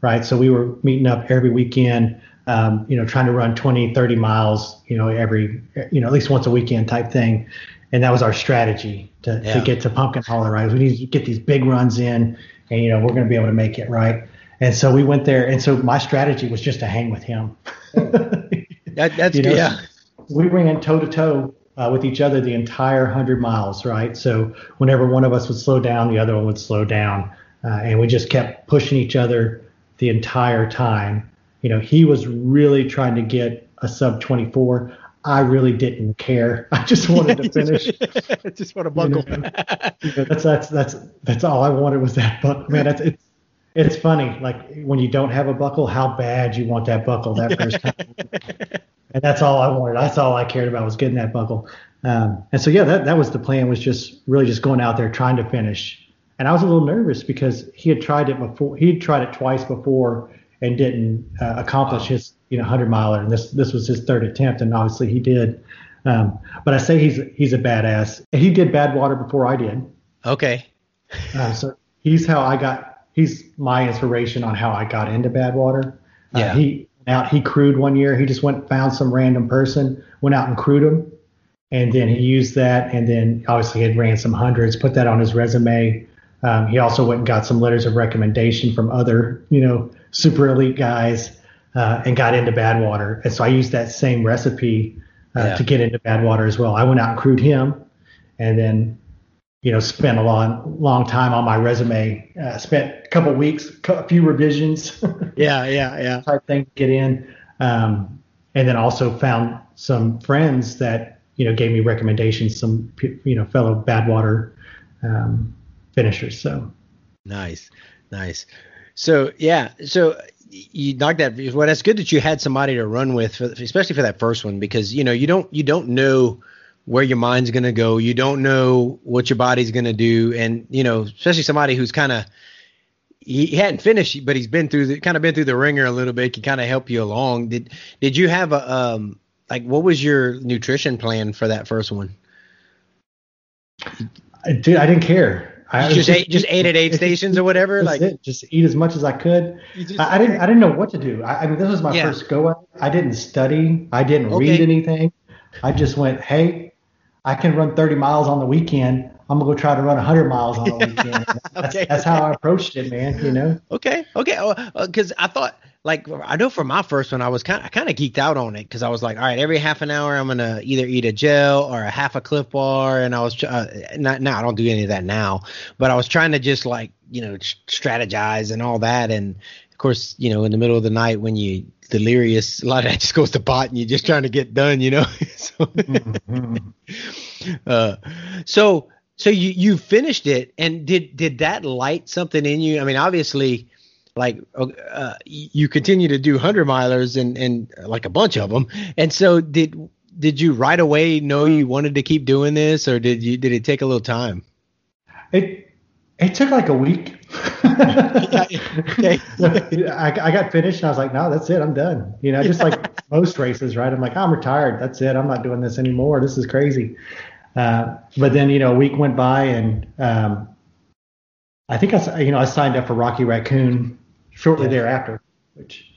right? So we were meeting up every weekend, um, you know, trying to run 20, 30 miles, you know, every, you know, at least once a weekend type thing. And that was our strategy to, yeah. to get to Pumpkin Holler, right? We need to get these big runs in and, you know, we're going to be able to make it, right? And so we went there. And so my strategy was just to hang with him. that, that's, you know, yeah. We ran toe to toe uh, with each other the entire 100 miles, right? So whenever one of us would slow down, the other one would slow down. Uh, and we just kept pushing each other the entire time. You know, he was really trying to get a sub 24. I really didn't care. I just wanted to finish. I just want to buckle. You know, you know, that's that's that's that's all I wanted was that buckle. Man, that's it's it's funny. Like when you don't have a buckle, how bad you want that buckle that first time and that's all I wanted. That's all I cared about was getting that buckle. Um, and so yeah, that that was the plan. Was just really just going out there trying to finish. And I was a little nervous because he had tried it before. He had tried it twice before and didn't uh, accomplish his you know 100 miler. And this this was his third attempt, and obviously he did. Um, but I say he's he's a badass. He did Badwater before I did. Okay. Uh, so he's how I got. He's my inspiration on how I got into Badwater. Uh, yeah. He out. He crewed one year. He just went found some random person, went out and crewed him, and then he used that. And then obviously he had ran some hundreds, put that on his resume. Um, he also went and got some letters of recommendation from other, you know, super elite guys, uh, and got into Badwater. And so I used that same recipe uh, yeah. to get into Badwater as well. I went out and crewed him, and then you know, spent a long, long time on my resume. Uh, spent a couple weeks, a few revisions. yeah, yeah, yeah. Type thing to get in, um, and then also found some friends that you know gave me recommendations. Some you know fellow Badwater um, finishers. So nice, nice. So yeah, so you knocked that. Well, that's good that you had somebody to run with, for, especially for that first one, because you know you don't you don't know where your mind's going to go. You don't know what your body's going to do. And, you know, especially somebody who's kind of, he, hadn't finished, but he's been through the kind of been through the ringer a little bit, can kind of help you along. Did, did you have a, um, like, what was your nutrition plan for that first one? Dude, I didn't care. I just, just ate, just ate at aid stations or whatever. Like, it. just eat as much as I could. I, I, didn't, I didn't know what to do. I, I mean, this was my yeah. first go out. I didn't study. I didn't okay. read anything. I just went, hey, I can run 30 miles on the weekend. I'm gonna go try to run 100 miles on the weekend. That's, okay. that's how I approached it, man. You know. Okay. Okay. Because uh, uh I thought, like, I know for my first one, I was kind, I kind of geeked out on it because I was like, all right, every half an hour, I'm gonna either eat a gel or a half a Clif Bar, and I was, uh, not now, I don't do any of that now, but I was trying to just like, you know, strategize and all that, and of course, you know, in the middle of the night when you delirious. A lot of that just goes to pot, and you're just trying to get done, you know. so, mm-hmm. uh, so, so you you finished it, and did did that light something in you? I mean, obviously, like uh, you continue to do hundred milers and and like a bunch of them, and so did did you right away know you wanted to keep doing this, or did you did it take a little time? It it took like a week. okay. I, I got finished and I was like, no, that's it. I'm done. You know, just like most races, right? I'm like, I'm retired. That's it. I'm not doing this anymore. This is crazy. Uh, but then, you know, a week went by and um, I think I, you know, I signed up for Rocky Raccoon shortly yeah. thereafter, which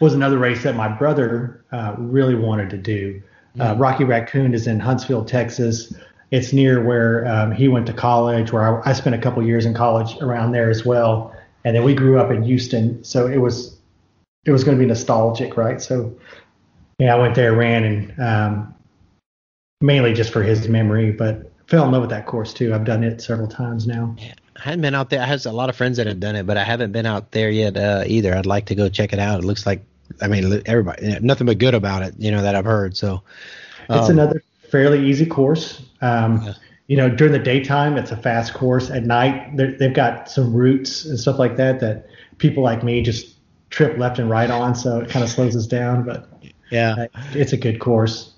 was another race that my brother uh, really wanted to do. Uh, Rocky Raccoon is in Huntsville, Texas. It's near where um, he went to college, where I, I spent a couple years in college around there as well. And then we grew up in Houston, so it was it was going to be nostalgic, right? So yeah, I went there, ran, and um, mainly just for his memory, but fell in love with that course too. I've done it several times now. Yeah, I hadn't been out there. I have a lot of friends that have done it, but I haven't been out there yet uh, either. I'd like to go check it out. It looks like, I mean, everybody, nothing but good about it, you know, that I've heard. So um, it's another fairly easy course. Um, yeah. You know, during the daytime, it's a fast course. At night, they've got some routes and stuff like that that people like me just trip left and right on, so it kind of slows us down. But yeah, uh, it's a good course.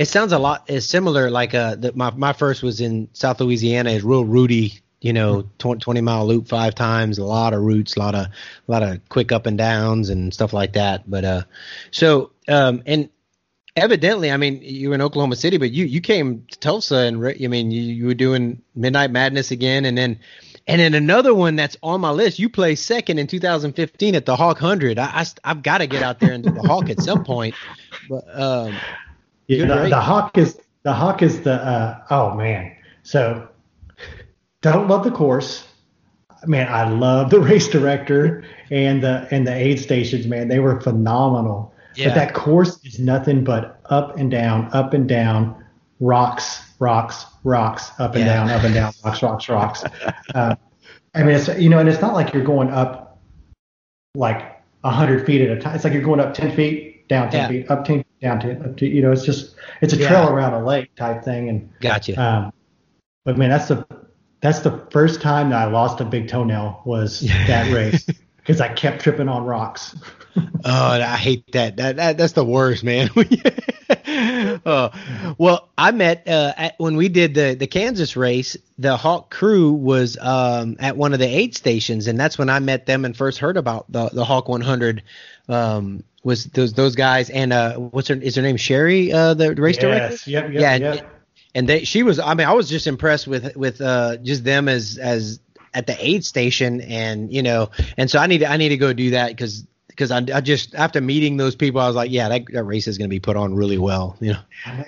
It sounds a lot is similar. Like uh, the, my my first was in South Louisiana. Is real rooty. You know, 20, 20 mile loop five times, a lot of routes, a lot of a lot of quick up and downs and stuff like that. But uh, so um, and evidently, I mean, you were in Oklahoma City, but you you came to Tulsa, and I mean, you, you were doing Midnight Madness again, and then and then another one that's on my list. You play second in 2015 at the Hawk Hundred. I, I have got to get out there and do the Hawk at some point. But um, yeah, the, the, Hawk is the Hawk is the uh, oh man. So don't love the course. Man, I love the race director and the and the aid stations. Man, they were phenomenal. Yeah. But that course is nothing but up and down, up and down, rocks, rocks, rocks, up and yeah. down, up and down, rocks, rocks, rocks. Uh, I mean, it's you know, and it's not like you're going up like hundred feet at a time. It's like you're going up ten feet, down ten yeah. feet, up ten, down ten, up to you know, it's just it's a trail around a lake type thing. And gotcha. Um, but man, that's the that's the first time that I lost a big toenail was that race because I kept tripping on rocks. oh, I hate that. That, that that's the worst, man. oh, well, I met uh, at, when we did the the Kansas race. The Hawk crew was um, at one of the aid stations, and that's when I met them and first heard about the the Hawk 100. Um, was those those guys and uh, what's her is her name Sherry uh, the race yes. director? Yep, yep, yeah, yep. And they she was I mean I was just impressed with with uh, just them as as at the aid station and you know and so I need to, I need to go do that because because I, I, just after meeting those people, I was like, yeah, that, that race is going to be put on really well. You know,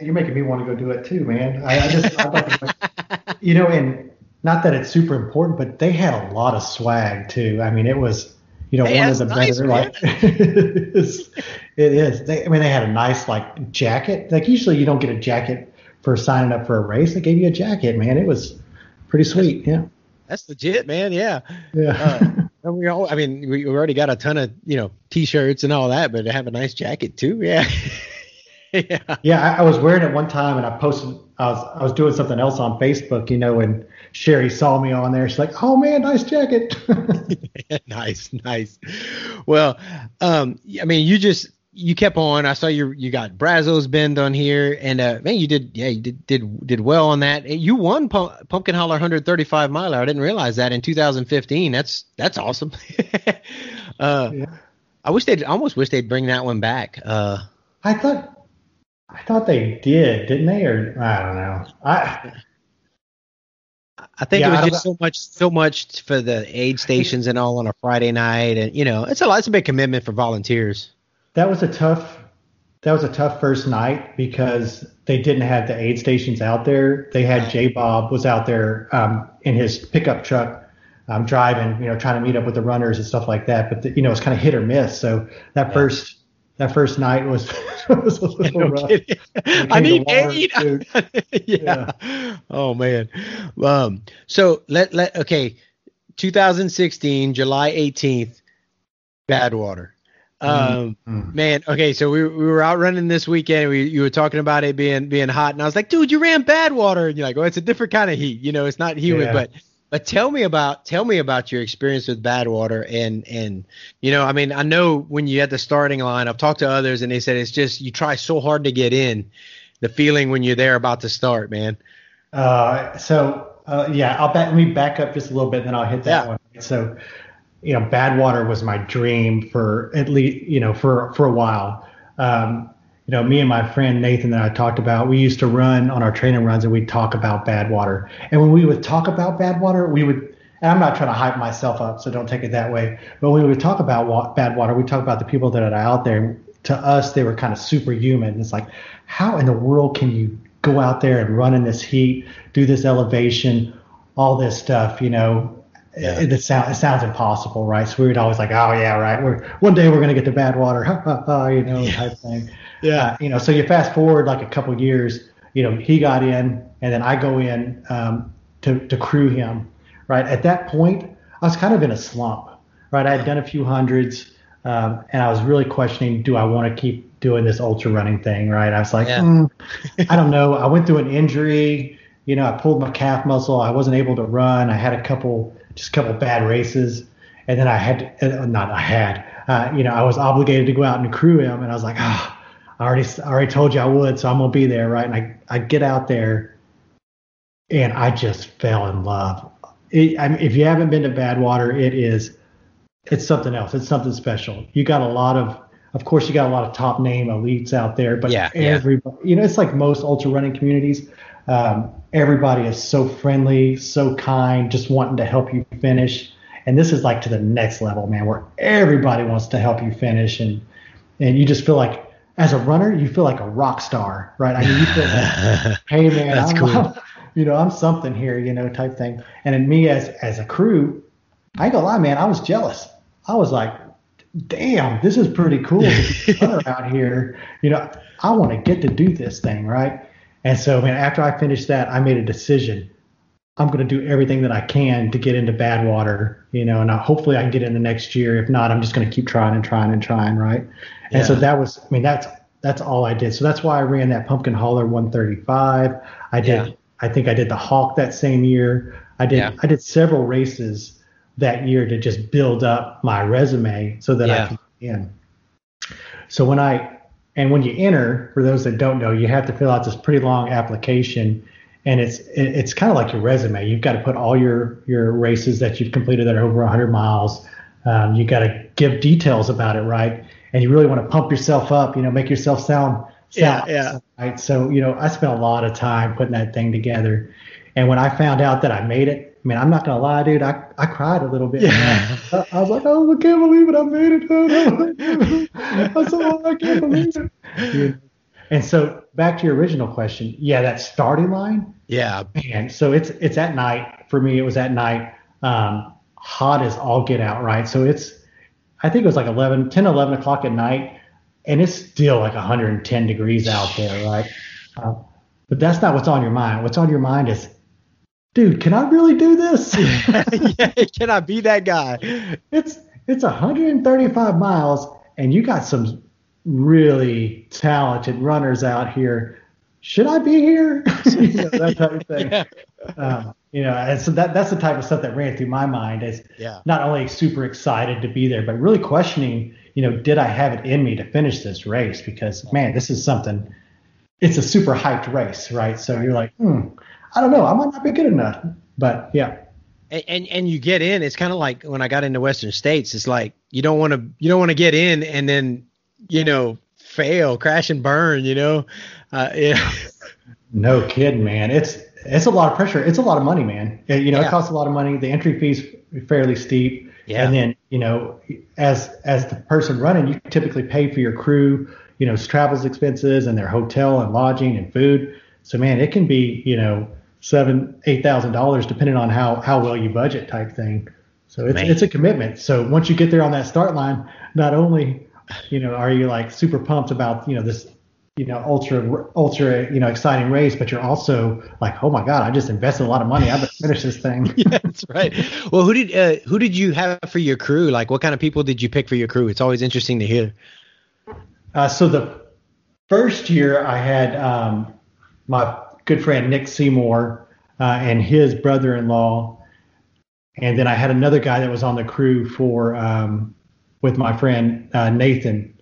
you're making me want to go do it too, man. I, I just, I you know, and not that it's super important, but they had a lot of swag too. I mean, it was, you know, hey, one of the nice, better like it is. It is. They, I mean, they had a nice like jacket. Like usually you don't get a jacket for signing up for a race. They gave you a jacket, man. It was pretty sweet. Yeah. That's legit, man. Yeah. Yeah. Uh, and we all, I mean, we already got a ton of, you know, t-shirts and all that, but to have a nice jacket too. Yeah. yeah. Yeah. I, I, was wearing it one time and I posted, I was, I was doing something else on Facebook, you know, and Sherry saw me on there. She's like, oh man, nice jacket. nice. Nice. Well, um, I mean, you just, you kept on. I saw you you got Brazos Bend on here, and uh, man, you did yeah, you did did did well on that. You won Pumpkin Holler 135 miler. I didn't realize that in 2015. That's that's awesome. uh, yeah. I wish they'd almost wish they'd bring that one back. Uh, I thought I thought they did, didn't they? Or I don't know. I I think yeah, it was just so much, so much for the aid stations and all on a Friday night, and you know, it's a lot. It's a big commitment for volunteers that was a tough that was a tough first night because they didn't have the aid stations out there. They had J Bob was out there um, in his pickup truck um, driving, you know, trying to meet up with the runners and stuff like that. But the, you know, it's kind of hit or miss. So that yeah. first that first night was was a little no rough. I need aid. yeah. yeah. Oh man. Um. So let let okay. 2016 July 18th. Badwater. Um, mm-hmm. man, okay, so we we were out running this weekend. We you were talking about it being being hot, and I was like, dude, you ran Badwater, and you're like, oh, it's a different kind of heat. You know, it's not humid, yeah. but but tell me about tell me about your experience with Badwater, and and you know, I mean, I know when you had the starting line, I've talked to others, and they said it's just you try so hard to get in. The feeling when you're there about to start, man. Uh, so uh, yeah, I'll back, let me back up just a little bit, and then I'll hit that yeah. one. So you know, Badwater was my dream for at least, you know, for, for a while. Um, you know, me and my friend Nathan that I talked about, we used to run on our training runs and we'd talk about Badwater. And when we would talk about Badwater, we would, and I'm not trying to hype myself up, so don't take it that way. But when we would talk about Badwater, we talk about the people that are out there. To us, they were kind of superhuman. It's like, how in the world can you go out there and run in this heat, do this elevation, all this stuff, you know, yeah. it, it, sound, it sounds impossible, right? So we would always like, oh yeah, right. We're one day we're gonna get to ha, ha, ha, you know, yeah. type thing. Yeah. Uh, you know, so you fast forward like a couple years, you know, he got in, and then I go in um, to to crew him. Right at that point, I was kind of in a slump. Right, I had done a few hundreds, um, and I was really questioning, do I want to keep doing this ultra running thing? Right, I was like, yeah. mm, I don't know. I went through an injury. You know, I pulled my calf muscle. I wasn't able to run. I had a couple just a couple bad races, and then I had to, uh, not I had, uh, you know, I was obligated to go out and crew him, and I was like, ah, oh, I already I already told you I would, so I'm gonna be there, right? And I I get out there, and I just fell in love. It, I mean, if you haven't been to Badwater, it is it's something else. It's something special. You got a lot of of course, you got a lot of top name elites out there, but Yeah, yeah. you know, it's like most ultra running communities. Um, everybody is so friendly, so kind, just wanting to help you finish. And this is like to the next level, man, where everybody wants to help you finish, and and you just feel like as a runner, you feel like a rock star, right? I mean, you feel like, hey man, That's I'm, cool. I'm- you know, I'm something here, you know, type thing. And in me as as a crew, I ain't gonna lie, man, I was jealous. I was like, damn, this is pretty cool to be a runner out here. You know, I want to get to do this thing, right? And so, man, after I finished that, I made a decision. I'm going to do everything that I can to get into Badwater, you know, and I, hopefully I can get in the next year. If not, I'm just going to keep trying and trying and trying, right? And so that was, I mean, that's that's all I did. So that's why I ran that Pumpkin Holler 135. I did, Yeah. I think I did the Hawk that same year. I did, Yeah. I did several races that year to just build up my resume so that I Yeah. could in. So when I and when you enter, for those that don't know, you have to fill out this pretty long application, and it's it's kind of like your resume. You've got to put all your your races that you've completed that are over 100 miles. Um, you got to give details about it, right? And you really want to pump yourself up, you know, make yourself sound, Yeah, yeah. right. So you know, I spent a lot of time putting that thing together, and when I found out that I made it, I mean, I'm not gonna lie, dude, I I cried a little bit. Yeah. I, I was like, oh, I can't believe it, I made it. Oh, no. I said, oh, I can't believe it. Yeah. And so back to your original question, yeah, that starting line, Yeah. man. So it's it's at night for me. It was at night, um, hot as all get out, right? So it's, I think it was like 11, 10, 11 o'clock at night, and it's still like 110 degrees out there, right? Uh, but that's not what's on your mind. What's on your mind is, dude, can I really do this? yeah. Can I be that guy? it's it's 135 miles, and you got some really talented runners out here. Should I be here? you know, that type of thing. Yeah. Um, you know, and so that that's the type of stuff that ran through my mind is Yeah. not only super excited to be there, but really questioning, you know, did I have it in me to finish this race? Because man, this is something. It's a super hyped race, right? So you're like, hmm, I don't know, I might not be good enough, but yeah, and and, and you get in it's kind of like when i got into western states it's like you don't want to you don't want to get in and then you know fail crash and burn you know uh yeah No kidding, man. It's it's a lot of pressure. It's a lot of money, man. Uh, You know, Yeah. it costs a lot of money. The entry fee's fairly steep. Yeah. And then, you know, as as the person running, you typically pay for your crew, you know, travels expenses and their hotel and lodging and food. So man, it can be, you know, seven, eight thousand dollars depending on how how well you budget type thing. So it's Man. it's a commitment. So once you get there on that start line, not only, you know, are you like super pumped about, you know, this you know, ultra, ultra, you know, exciting race, but you're also like, oh my God, I just invested a lot of money. I better finish this thing. yeah, that's right. Well, who did uh, who did you have for your crew? Like, what kind of people did you pick for your crew? It's always interesting to hear. Uh, so the first year I had um, my good friend Nick Seymour uh, and his brother-in-law, and then I had another guy that was on the crew for um, with my friend uh, Nathan,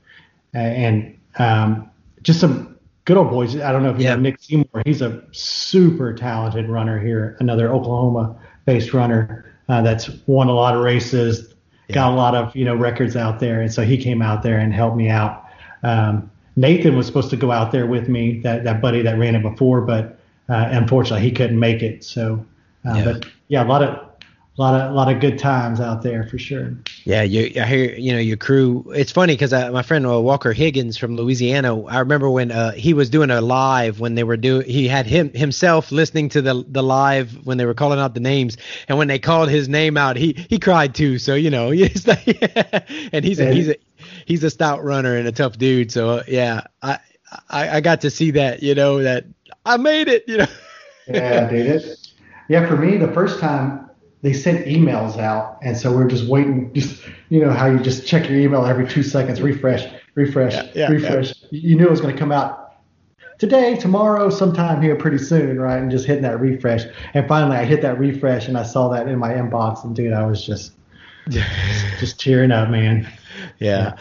and um, just some good old boys. I don't know if you Yeah. know Nick Seymour. He's a super talented runner here, another Oklahoma-based runner uh, that's won a lot of races, got a lot of you know records out there, and so he came out there and helped me out. Um, Nathan was supposed to go out there with me, that that buddy that ran it before, but uh, unfortunately he couldn't make it. So, uh, Yeah. but yeah, a lot of a lot of a lot of good times out there for sure. Yeah, you, I hear you know your crew. It's funny because my friend uh, Walker Higgins from Louisiana. I remember when uh, he was doing a live when they were doing. He had him himself listening to the the live when they were calling out the names, and when they called his name out, he he cried too. So you know, he's like, and he's a, he's a he's a stout runner and a tough dude. So uh, yeah, I, I I got to see that. You know that I made it. You know. Yeah, dude. It, yeah, for me, the first time they sent emails out, and so we're just waiting. Just you know how you just check your email every two seconds, refresh, refresh, Yeah, yeah, refresh. You knew it was going to come out today, tomorrow, sometime here pretty soon, right? And just hitting that refresh. And finally, I hit that refresh, and I saw that in my inbox, and dude, I was just just cheering up, man. yeah.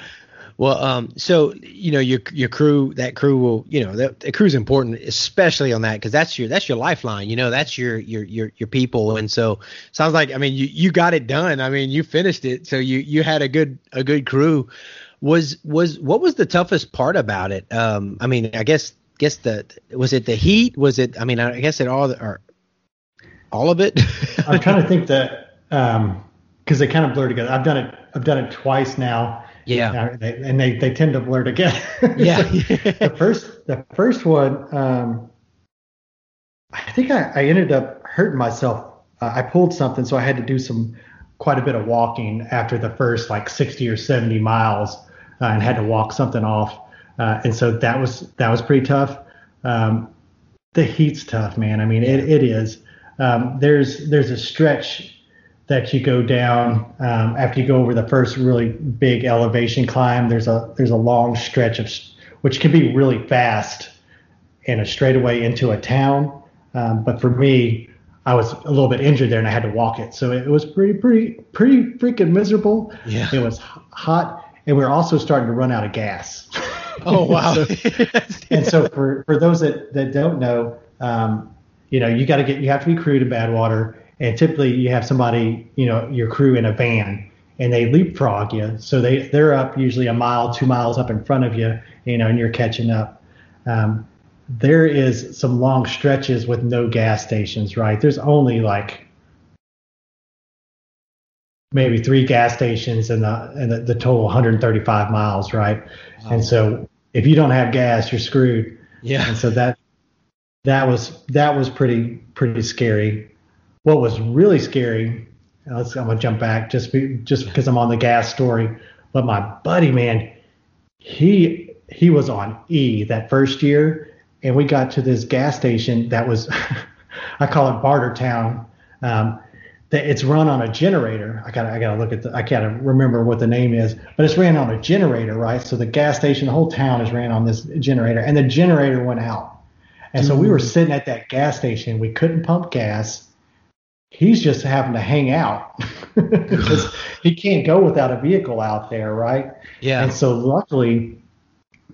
Well, um, so you know your your crew, that crew will, you know, that, that crew's important, especially on that because that's your that's your lifeline. You know, that's your your your your people, and so sounds like I mean you you got it done. I mean you finished it, so you you had a good a good crew. Was was what was the toughest part about it? Um, I mean, I guess guess the was it the heat? Was it? I mean, I guess it all or all of it. I'm trying to think that um because they kind of blur together. I've done it. I've done it twice now. Yeah. Uh, they, and they, they tend to blur together. Yeah. the first the first one, um, I think I, I ended up hurting myself. Uh, I pulled something, so I had to do some quite a bit of walking after the first like 60 or 70 miles, uh, and had to walk something off. Uh, and so that was that was pretty tough. Um, the heat's tough, man. I mean, it, it is. Um, there's there's a stretch that you go down um, after you go over the first really big elevation climb. There's a there's a long stretch of which can be really fast and a straightaway into a town. Um, but for me, I was a little bit injured there and I had to walk it, so it was pretty pretty pretty freaking miserable. Yeah. It was hot, and we are also starting to run out of gas. Oh wow! so, and so for for those that that don't know, um, you know, you got to get you have to be crewed in Badwater and typically you have somebody, you know, your crew in a van, and they leapfrog you. So they they're up usually a mile, two miles up in front of you, you know, and you're catching up. Um, there is some long stretches with no gas stations, right? There's only like maybe three gas stations in the in the, the total 135 miles, right? Wow. And so if you don't have gas, you're screwed. Yeah. And so that that was that was pretty pretty scary what was really scary, let's, I'm gonna jump back just be, just because I'm on the gas story. But my buddy, man, he he was on E that first year, and we got to this gas station that was, I call it Barter Town. Um, that it's run on a generator. I gotta I gotta look at the I can't remember what the name is, but it's ran on a generator, right? So the gas station, the whole town is ran on this generator, and the generator went out. And so we were sitting at that gas station. We couldn't pump gas he's just having to hang out because he can't go without a vehicle out there, right? Yeah. And so luckily,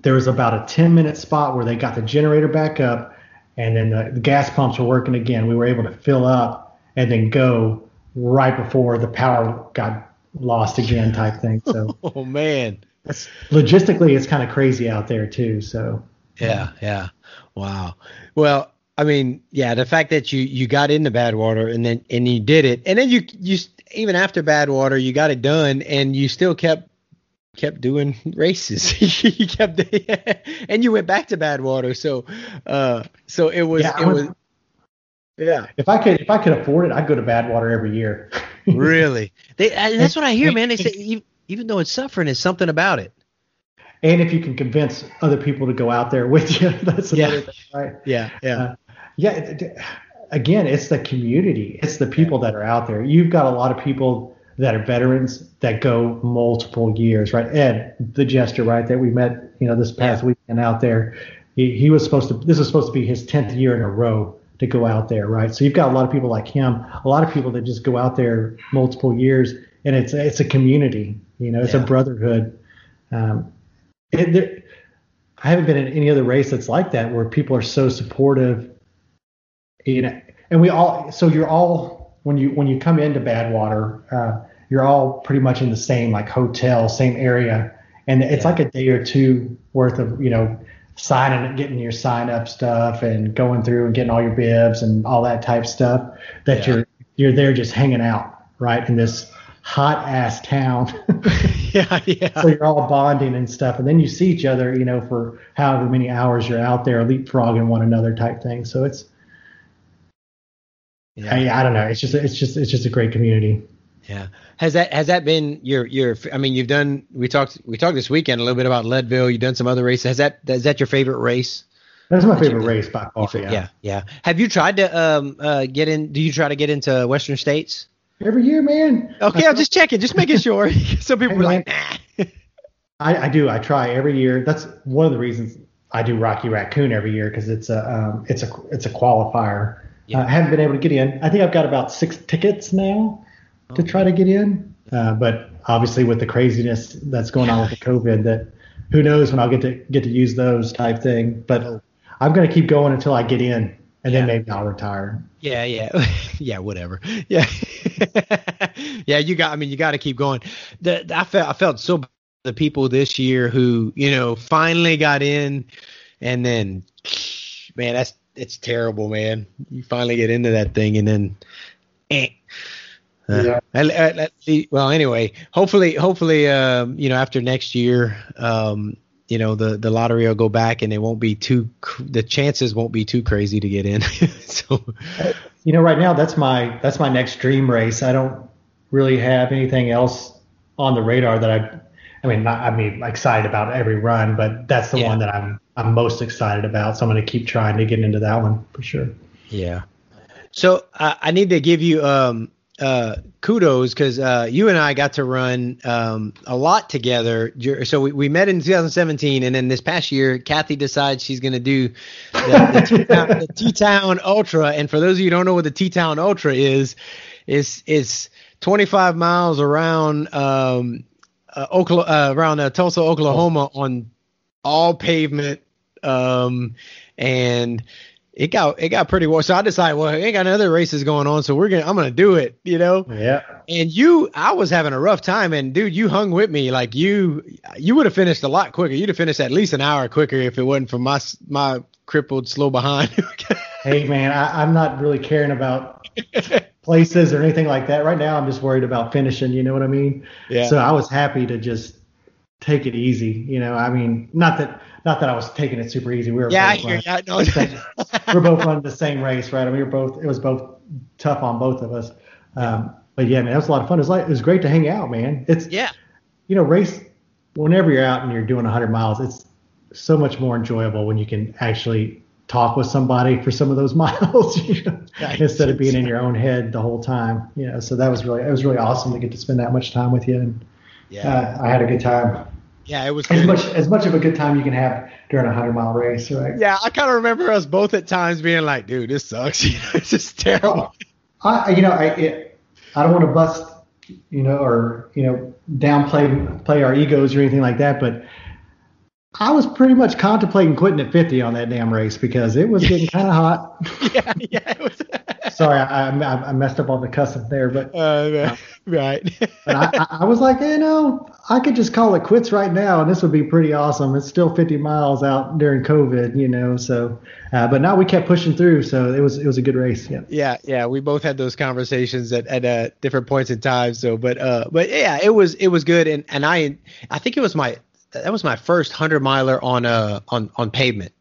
there was about a 10 minute spot where they got the generator back up and then the, the gas pumps were working again. We were able to fill up and then go right before the power got lost again type thing. So, oh man, that's logistically, it's kind of crazy out there too. So, yeah, yeah. Wow. Well, I mean, yeah, the fact that you you got into Badwater and then and you did it, and then you you even after Badwater you got it done, and you still kept kept doing races. you kept and you went back to Badwater. So uh, so it was yeah, it was. Yeah. If I could, if I could afford it, I'd go to Badwater every year. really? They, that's what I hear, man. They say even, even though it's suffering, it's something about it and if you can convince other people to go out there with you, that's another yeah. thing, right? Yeah, yeah. Uh, yeah, again, it's the community, it's the people that are out there. You've got a lot of people that are veterans that go multiple years, right? Ed, the jester, right, that we met, you know, this past yeah. weekend out there. He, he was supposed to. This was supposed to be his tenth year in a row to go out there, right? So you've got a lot of people like him, a lot of people that just go out there multiple years, and it's it's a community, you know, it's yeah. a brotherhood. Um, there, I haven't been in any other race that's like that where people are so supportive you know, and we all, so you're all, when you, when you come into Badwater, uh, you're all pretty much in the same like hotel, same area. And it's yeah. like a day or two worth of, you know, signing, getting your sign up stuff and going through and getting all your bibs and all that type stuff that yeah. you're, you're there just hanging out, right? In this hot ass town. yeah, yeah. So you're all bonding and stuff, and then you see each other, you know, for however many hours you're out there leapfrogging one another type thing. So it's yeah. I, I don't know. It's just it's just it's just a great community. Yeah. Has that has that been your your I mean you've done we talked we talked this weekend a little bit about Leadville, you've done some other races. Has that is that your favorite race? That's my favorite race by far. Yeah. yeah. Yeah. Have you tried to um uh get in do you try to get into western states? Every year, man. Okay, I'm just checking, just making sure. Some people are like, nah. I, I do. I try every year. That's one of the reasons I do Rocky Raccoon every year because it's a um, it's a it's a qualifier. Yeah. Uh, I haven't been able to get in. I think I've got about six tickets now oh. to try to get in. Uh, but obviously, with the craziness that's going on with the COVID, that who knows when I'll get to get to use those type thing. But oh. I'm going to keep going until I get in, and yeah. then maybe I'll retire. Yeah, yeah, yeah, whatever. Yeah, yeah. You got. I mean, you got to keep going. The, I felt I felt so the people this year who you know finally got in, and then man, that's it's terrible, man. You finally get into that thing, and then. Eh. Uh, yeah. well, anyway, hopefully, hopefully, um, you know, after next year, um, you know, the the lottery will go back, and it won't be too. The chances won't be too crazy to get in. so, you know, right now that's my that's my next dream race. I don't really have anything else on the radar that I. I mean, not, I mean, excited about every run, but that's the yeah. one that I'm I'm most excited about. So I'm going to keep trying to get into that one for sure. Yeah. So uh, I need to give you um uh, kudos because uh, you and I got to run um, a lot together. So we, we met in 2017, and then this past year, Kathy decides she's going to do the, the T-Town Ultra. And for those of you who don't know what the T-Town Ultra is, is it's 25 miles around um, uh, Oklahoma, uh, around uh, Tulsa, Oklahoma, on all pavement, um, and it got it got pretty well. So I decided, well, I ain't got other races going on, so we're gonna I'm gonna do it, you know. Yeah. And you, I was having a rough time, and dude, you hung with me. Like you, you would have finished a lot quicker. You'd have finished at least an hour quicker if it wasn't for my my crippled slow behind. hey man, I, I'm not really caring about places or anything like that right now. I'm just worried about finishing. You know what I mean? Yeah. So I was happy to just take it easy. You know, I mean, not that not that I was taking it super easy. We were yeah, both running, yeah, no. we're both running the same race, right? I mean, we were both. It was both tough on both of us. Um, but yeah, man, it was a lot of fun. It was like it was great to hang out, man. It's yeah, you know, race. Whenever you're out and you're doing 100 miles, it's so much more enjoyable when you can actually talk with somebody for some of those miles, you know, instead of being in your own head the whole time. You know, so that was really it was really awesome to get to spend that much time with you, and yeah, uh, I had a good time. Yeah, it was as much as much of a good time you can have during a hundred mile race, right? Yeah, I kind of remember us both at times being like, "Dude, this sucks. You know, it's just terrible." Oh, I, you know, I it, I don't want to bust, you know, or you know, downplay play our egos or anything like that, but I was pretty much contemplating quitting at 50 on that damn race because it was getting kind of hot. yeah, yeah. It was. Sorry, I, I, I, messed up on the cussing there, but uh, right. but I, I, was like, you know, I could just call it quits right now, and this would be pretty awesome. It's still 50 miles out during COVID, you know. So, uh, but now we kept pushing through, so it was it was a good race. Yeah. Yeah, yeah. We both had those conversations at at uh, different points in time. So, but uh, but yeah, it was it was good, and and I I think it was my that was my first hundred miler on uh on on pavement.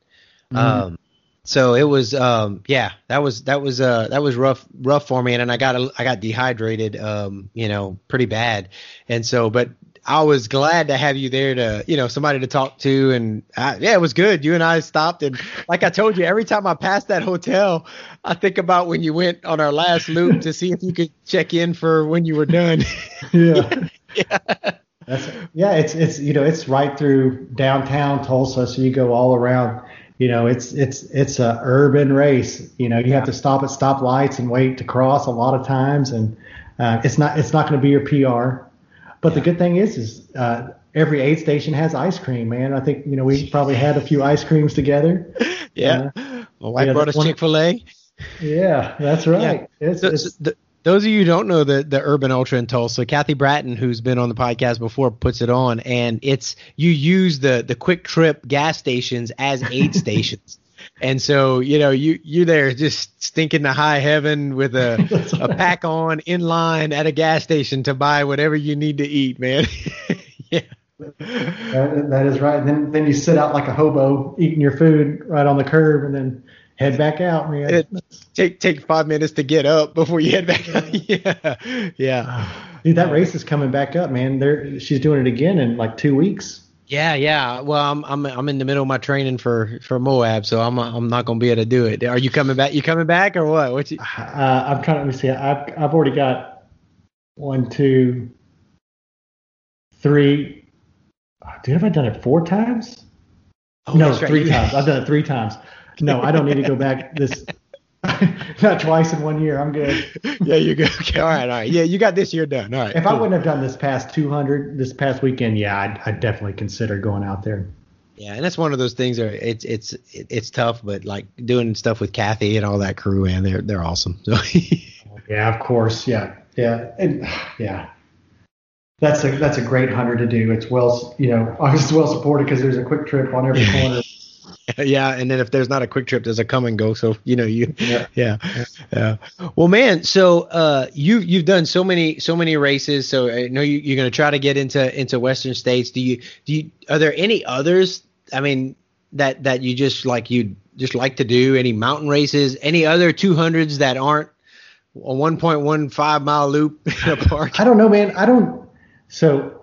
Mm-hmm. Um, so it was um yeah that was that was uh that was rough rough for me and then I got a, I got dehydrated um you know pretty bad and so but I was glad to have you there to you know somebody to talk to and I, yeah it was good you and I stopped and like I told you every time I pass that hotel I think about when you went on our last loop to see if you could check in for when you were done yeah. yeah. That's, yeah, it's it's you know it's right through downtown Tulsa, so you go all around you know, it's it's it's a urban race. You know, you yeah. have to stop at stop lights and wait to cross a lot of times, and uh, it's not it's not going to be your PR. But yeah. the good thing is, is uh, every aid station has ice cream, man. I think you know we probably had a few ice creams together. Yeah, uh, my wife brought us Chick Fil A. Yeah, that's right. Yeah. It's, so, it's, the, those of you who don't know the the Urban Ultra in Tulsa, Kathy Bratton, who's been on the podcast before, puts it on, and it's you use the the QuikTrip gas stations as aid stations. And so, you know, you you're there just stinking to high heaven with a, a pack on in line at a gas station to buy whatever you need to eat, man. yeah. That, that is right. then then you sit out like a hobo eating your food right on the curb, and then head back out, man. It, take take five minutes to get up before you head back out. yeah, yeah. Dude, that race is coming back up, man. There, she's doing it again in like two weeks. Yeah, yeah. Well, I'm I'm I'm in the middle of my training for for Moab, so I'm I'm not gonna be able to do it. Are you coming back? You coming back or what? What you? Uh, I'm trying. To let me see. I've I've already got one, two, three. Dude, have I done it four times? Oh, no, right. three times. I've done it three times no, I don't need to go back this. not twice in one year. I'm good. yeah, you're good. Okay, all right, all right. Yeah, you got this year done. All right. If cool. I wouldn't have done this past 200 this past weekend, yeah, I'd, I'd definitely consider going out there. Yeah, and that's one of those things. Where it's it's it's tough, but like doing stuff with Kathy and all that crew, man, they're they're awesome. So. yeah, of course. Yeah, yeah, and, yeah. that's a that's a great hunter to do. It's well, you know, it's well supported because there's a QuikTrip on every corner. yeah, and then if there's not a QuikTrip, there's a Kum & Go. So you know you, yeah, yeah. yeah. Well, man, so uh, you you've done so many so many races. So I know you, you're going to try to get into into Western states. Do you do you are there any others? I mean that that you just like you just like to do any mountain races? Any other 200s that aren't a 1.15 mile loop in a park? I don't know, man. I don't. So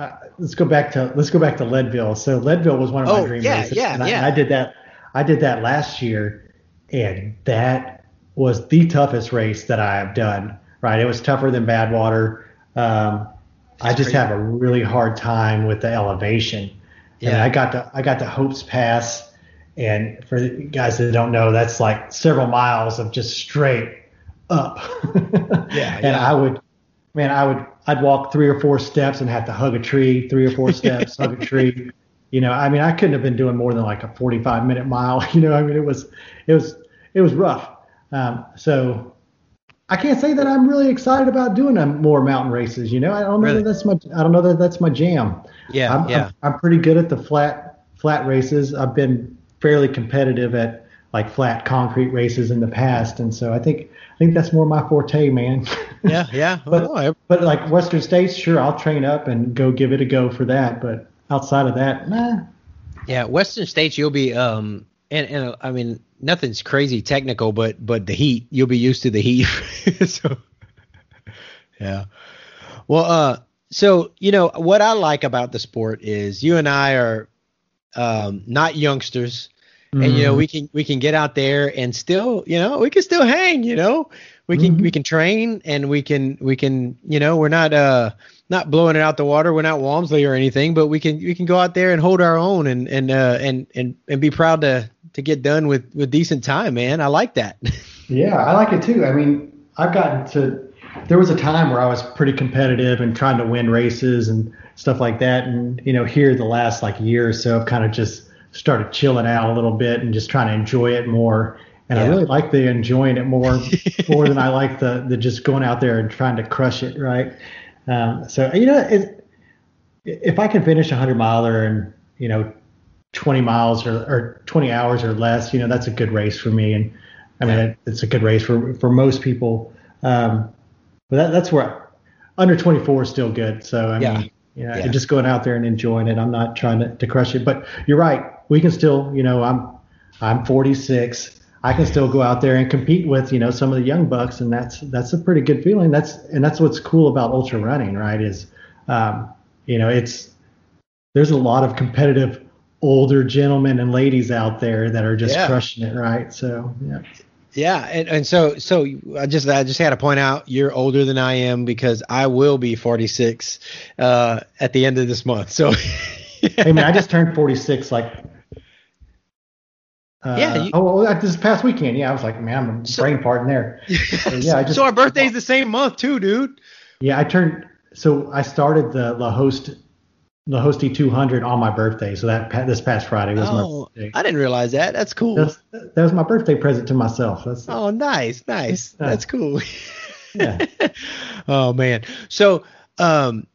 uh, let's go back to let's go back to Leadville. So Leadville was one of my Oh, dream yeah, races. yeah, and I, yeah. and I did that. I did that last year, and that was the toughest race that I have done. Right, it was tougher than Badwater. Um, I just crazy. have a really hard time with the elevation. And Yeah. I got to I got to Hopes Pass, and for the guys that don't know, that's like several miles of just straight up. Yeah, and. I would, man, I would I'd walk three or four steps and have to hug a tree, three or four steps, hug a tree. You know, I mean, I couldn't have been doing more than like a 45 minute mile. You know, I mean, it was it was it was rough. Um, so I can't say that I'm really excited about doing um, more mountain races. You know, I don't know Really? that that's my I don't know that that's my jam. Yeah, I'm, yeah. I'm, I'm pretty good at the flat flat races. I've been fairly competitive at like flat concrete races in the past, and so I think I think that's more my forte, man. yeah, yeah. But- Oh, but like Western states, sure, I'll train up and go give it a go for that. But outside of that, nah. Yeah, Western states you'll be um and and uh, I mean nothing's crazy technical, but but the heat you'll be used to the heat. so yeah. Well, uh, so you know what I like about the sport is you and I are um not youngsters, and you know Mhm. we can we can get out there and still you know we can still hang. You know we can Mhm. we can train and we can we can you know we're not uh not blowing it out the water. We're not Walmsley or anything, but we can we can go out there and hold our own and and uh, and and and be proud to to get done with with decent time, man. I like that. Yeah, I like it too. I mean, I've gotten to. There was a time where I was pretty competitive and trying to win races and stuff like that. And you know, here the last like year or so, I've kind of just started chilling out a little bit and just trying to enjoy it more. And I really like the enjoying it more more than I like the the just going out there and trying to crush it, right? Um, so you know, it, if I can finish a hundred miler in you know 20 miles or, or 20 hours or less, you know, that's a good race for me. And I mean, Yeah. it, it's a good race for, for most people. Um, but that, that's where under 24 is still good. So, I Yeah. mean, you know, Yeah. just going out there and enjoying it. I'm not trying to, to crush it, but you're right. We can still, you know, I'm, I'm 46. I can still go out there and compete with, you know, some of the young bucks. And that's, that's a pretty good feeling. That's, and that's what's cool about ultra running, right? Is, um, you know, it's, there's a lot of competitive older gentlemen and ladies out there that are just Yeah. crushing it, right? So yeah, Yeah, and, and so so I just I just had to point out you're older than I am because I will be 46 uh, at the end of this month. So hey man, I just turned 46 like. Uh, Yeah, you- oh, well, this past weekend, yeah, I was like, man, I'm So- brain part in there. yeah, I just- so our birthday's the same month too, dude. Yeah, I turned. So I started the La Host, Lhotse 200 on my birthday. So that this past Friday was Oh, my birthday. I didn't realize that. That's cool. That's, that was my birthday present to myself. That's Oh, nice, nice. Yeah. That's cool. yeah. oh man. So, um,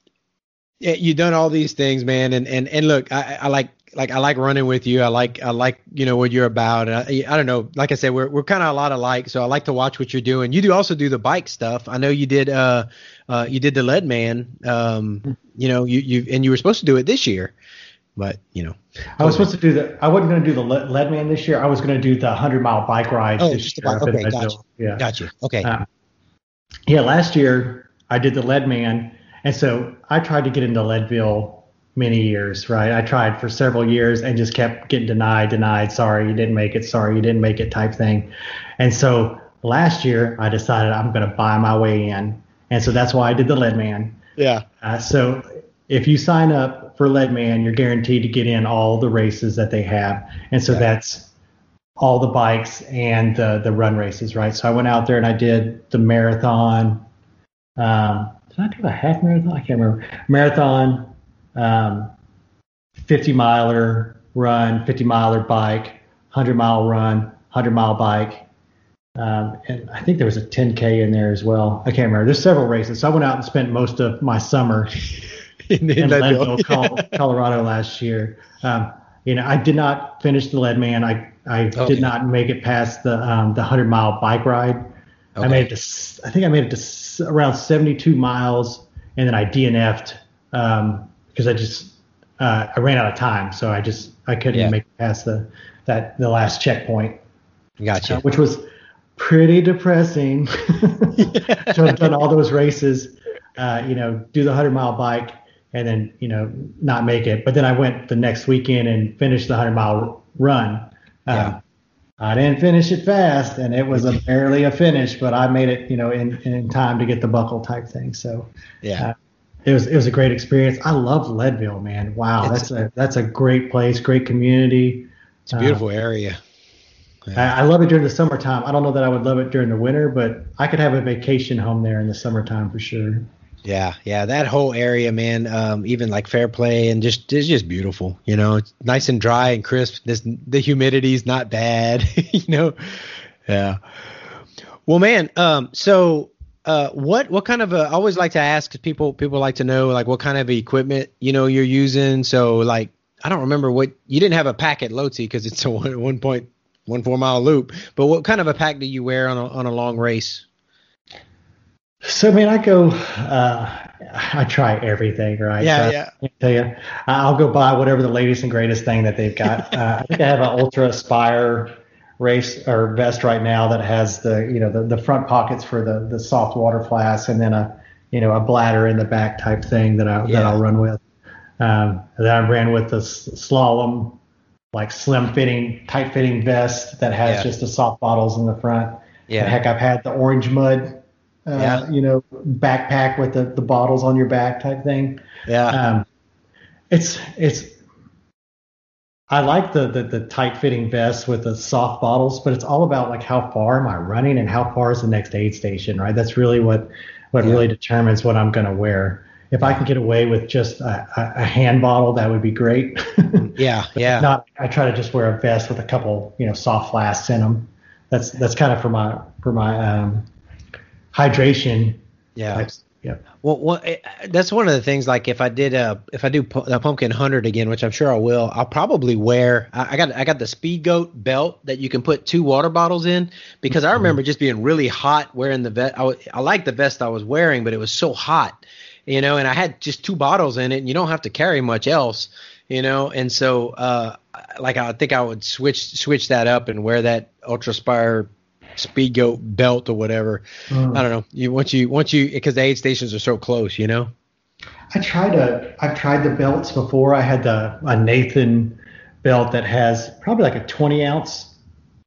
you've done all these things, man, and and and look, I, I like like I like running with you. I like I like you know what you're about. I, I don't know. Like I said, we're we're kind of a lot alike. So I like to watch what you're doing. You do also do the bike stuff. I know you did. Uh, uh, you did the Leadman. Um, you know, you you and you were supposed to do it this year, but you know. I was supposed to do the. I wasn't going to do the Le- Leadman this year. I was going to do the hundred mile bike ride Oh, this just bike. Okay, gotcha. Yeah. Gotcha. Okay. Uh, yeah. Last year I did the Leadman, and so I tried to get into Leadville many years. Right. I tried for several years and just kept getting denied, denied. Sorry, you didn't make it. Sorry, you didn't make it. Type thing. And so last year I decided I'm going to buy my way in, and so that's why I did the Leadman. yeah. Uh, so if you sign up for Leadman, you're guaranteed to get in all the races that they have, and so Yeah. that's all the bikes and the the run races, right? So I went out there and I did the marathon. Um, did I do a half marathon? I can't remember. Marathon, um, 50 miler run, 50 miler bike, 100 mile run, 100 mile bike, Um, and I think there was a 10K in there as well. I can't remember. There's several races. So I went out and spent most of my summer in, in Leadville, Colorado last year. Um, you know, I did not finish the Leadman. I I okay. did not make it past the um, the 100 mile bike ride. Okay. I made it to I think I made it to around 72 miles, and then I DNF'd um, because I just uh, I ran out of time, so I just I couldn't yeah. make it past the that the last checkpoint. Gotcha. Uh, which was pretty depressing to have done all those races, uh, you know, do the 100 mile bike and then, you know, not make it. But then I went the next weekend and finished the 100 mile run. Um, yeah. I didn't finish it fast, and it was a barely a finish, but I made it, you know, in, in time to get the buckle type thing. So, yeah, uh, it was it was a great experience. I love Leadville, man. Wow, it's, that's a that's a great place, great community. It's a beautiful uh, area. I, I, love it during the summertime. I don't know that I would love it during the winter, but I could have a vacation home there in the summertime for sure. Yeah, yeah, that whole area, man. Um, even like Fairplay and just it's just beautiful. You know, it's nice and dry and crisp. This the humidity's not bad. you know, yeah. Well, man. Um, so uh, what what kind of a, I always like to ask people people like to know like what kind of equipment you know you're using. So like I don't remember what you didn't have a pack at Lhotse because it's a one, one point one four mile loop. But what kind of a pack do you wear on a on a long race? So I mean, I go. Uh, I try everything, right? Yeah, so yeah. I tell you, I'll go buy whatever the latest and greatest thing that they've got. Uh, I think I have an UltrAspire race or vest right now that has the you know the, the front pockets for the the soft water flask and then a you know a bladder in the back type thing that I yeah. that I'll run with. Um, then I ran with the Salomon like slim fitting, tight fitting vest that has yeah. just the soft bottles in the front. Yeah. And heck, I've had the orange mud, uh, yeah. you know, backpack with the, the bottles on your back type thing. Yeah. Um, it's, it's, I like the, the, the tight fitting vest with the soft bottles, but it's all about like how far am I running and how far is the next aid station, right? That's really what, what yeah. really determines what I'm going to wear if I can get away with just a, a hand bottle, that would be great. yeah, yeah. Not, I try to just wear a vest with a couple, you know, soft flasks in them. That's that's kind of for my for my um, hydration. Yeah. Types. Yeah. Well, well, eh, that's one of the things. Like, if I did a, if I do a pumpkin hundred again, which I'm sure I will, I'll probably wear. I, I got, I got the Speedgoat belt that you can put two water bottles in because I mm-hmm. remember just being really hot wearing the vest. I, I like the vest I was wearing, but it was so hot you know, and I had just two bottles in it, and you don't have to carry much else, you know, and so uh, like I think I would switch switch that up and wear that UltrAspire Speedgoat belt or whatever. Mm. I don't know. You once you once you because the aid stations are so close, you know. I tried to. I've tried the belts before. I had the a Nathan belt that has probably like a 20 ounce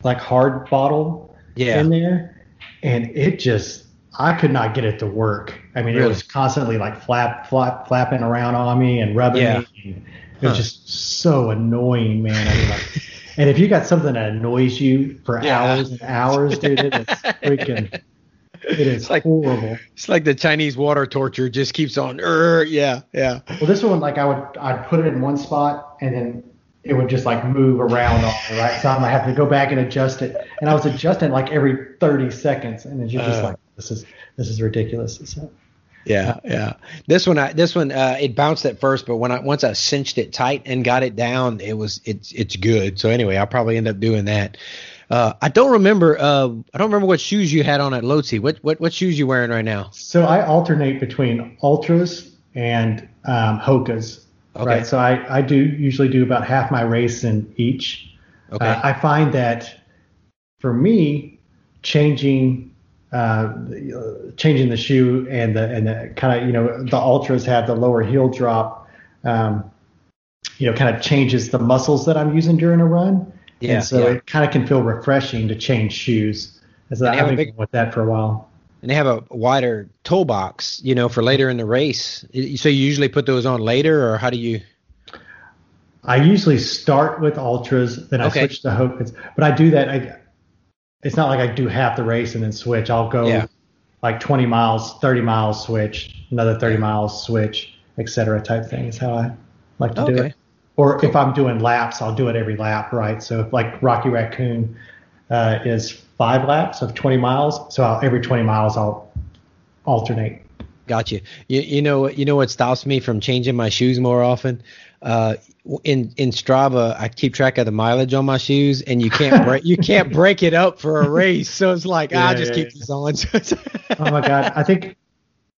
like hard bottle yeah. in there, and it just I could not get it to work. I mean, really? it was constantly like flap, flap, flapping around on me and rubbing yeah. me. It was huh. just so annoying, man. I mean, like, and if you got something that annoys you for yeah. hours and hours, dude, it is freaking. It is it's like, horrible. It's like the Chinese water torture just keeps on. Er, yeah, yeah. Well, this one, like I would, I'd put it in one spot and then it would just like move around on the right? So I'm have to go back and adjust it. And I was adjusting like every 30 seconds, and it's just uh, like this is this is ridiculous. So. Yeah, yeah. This one, I this one, uh, it bounced at first, but when I once I cinched it tight and got it down, it was it's it's good. So anyway, I'll probably end up doing that. Uh, I don't remember. Uh, I don't remember what shoes you had on at Lhotse. What what what shoes you wearing right now? So I alternate between Altras and um, Hokas. Okay. Right. So I I do usually do about half my race in each. Okay. Uh, I find that for me, changing uh, changing the shoe and the and the kind of you know the Altras have the lower heel drop, um, you know, kind of changes the muscles that I'm using during a run. Yeah. And so yeah. it kind of can feel refreshing to change shoes. As I've been big, with that for a while. And they have a wider toe box, you know, for later in the race. So you usually put those on later, or how do you? I usually start with Altras, then I okay. switch to Hokas. But I do that. I, it's not like I do half the race and then switch. I'll go yeah. like 20 miles, 30 miles, switch, another 30 miles, switch, etc. type thing is how I like to okay. do it. Or cool. if I'm doing laps, I'll do it every lap, right? So if like Rocky Raccoon, uh, is five laps of 20 miles. So I'll, every 20 miles, I'll alternate. Got you. You you know you know what stops me from changing my shoes more often? Uh, in in Strava, I keep track of the mileage on my shoes, and you can't break you can't break it up for a race. So it's like yeah, I'll just yeah, keep yeah. these on. oh my god, I think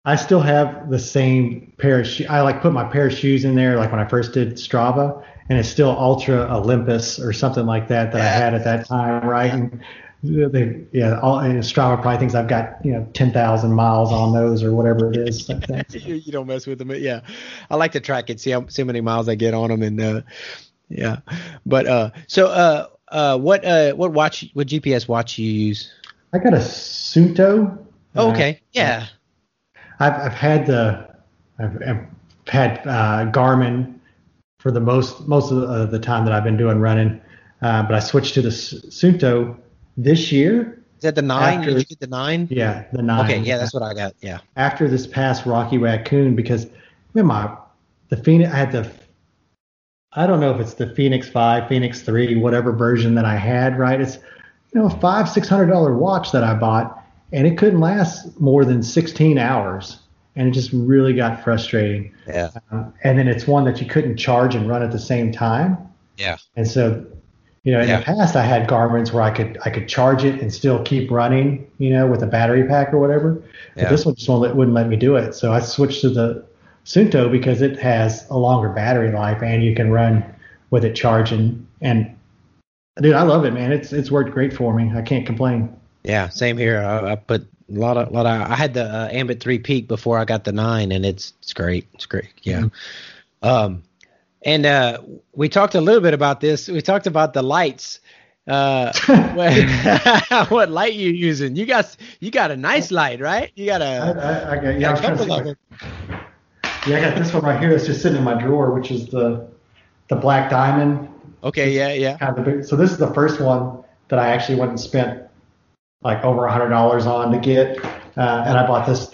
I still have the same pair of shoes. I like put my pair of shoes in there, like when I first did Strava, and it's still Altra Olympus or something like that that I had at that time, right? And they, yeah, all and Strava probably thinks I've got you know ten thousand miles on those or whatever it is. you, you, don't mess with them, but yeah. I like to track it, see how see how many miles I get on them, and uh, yeah. But uh, so uh, uh, what uh, what watch, what GPS watch you use? I got a Suunto. Oh, okay, yeah. I've I've had the I've, I've had uh, Garmin for the most most of the, uh, the, time that I've been doing running, uh, but I switched to the Suunto this year. Is that the nine? After, Did you get the nine? Yeah, the nine. Okay, yeah, that's what I got. Yeah. After this past Rocky Raccoon, because man, my the Fenix, I had the, I don't know if it's the Fenix Five, Fenix Three, whatever version that I had. Right, it's you know a five six hundred dollar watch that I bought, and it couldn't last more than sixteen hours, and it just really got frustrating. Yeah. Um, and then it's one that you couldn't charge and run at the same time. Yeah. And so you know, in yeah. the past I had Garmin's where I could I could charge it and still keep running, you know, with a battery pack or whatever. But yeah. this one just won't wouldn't let me do it. So I switched to the Suunto because it has a longer battery life and you can run with it charging. And dude, I love it, man. It's it's worked great for me. I can't complain. Yeah, same here. I, I put a lot of lot of. I had the uh, Ambit three peak before I got the nine, and it's it's great. It's great. Yeah. Mm-hmm. Um, and uh, we talked a little bit about this. We talked about the lights. Uh, what, what light you using? You got you got a nice light, right? You got a. I, I, I got, yeah, a of them. Yeah, I got this one right here that's just sitting in my drawer, which is the the black diamond. Okay, yeah, yeah. Kind of big, so this is the first one that I actually went and spent like over a hundred dollars on to get, uh, and I bought this.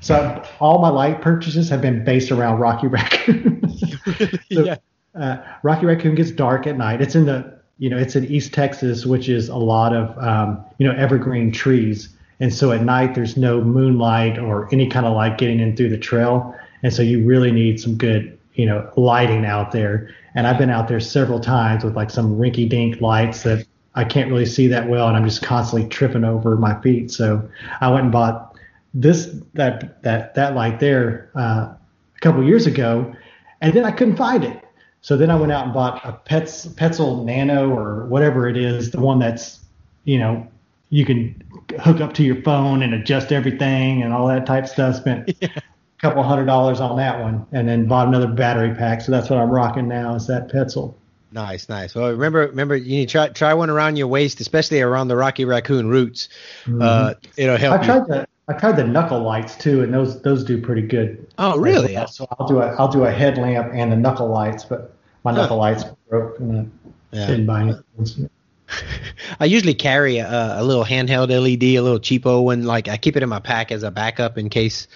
So all my light purchases have been based around Rocky Raccoon. so, yeah. Uh, Rocky Raccoon gets dark at night. It's in the you know it's in East Texas, which is a lot of um, you know evergreen trees, and so at night there's no moonlight or any kind of light getting in through the trail, and so you really need some good you know lighting out there. And I've been out there several times with like some rinky-dink lights that I can't really see that well, and I'm just constantly tripping over my feet. So I went and bought this that that that light there uh, a couple years ago, and then I couldn't find it. So then I went out and bought a Pets, Petzl Nano or whatever it is, the one that's, you know, you can hook up to your phone and adjust everything and all that type stuff. Spent yeah. a couple hundred dollars on that one, and then bought another battery pack. So that's what I'm rocking now is that Petzl. Nice, nice. Well, remember, remember, you need to try try one around your waist, especially around the Rocky Raccoon roots. Mm-hmm. Uh, it'll help. I tried that. I tried the knuckle lights too, and those those do pretty good. Oh, really? Well. So I'll do a I'll do a headlamp and the knuckle lights, but my huh. knuckle lights broke and I yeah. didn't buy it. I usually carry a, a, little handheld LED, a little cheapo one. Like I keep it in my pack as a backup in case,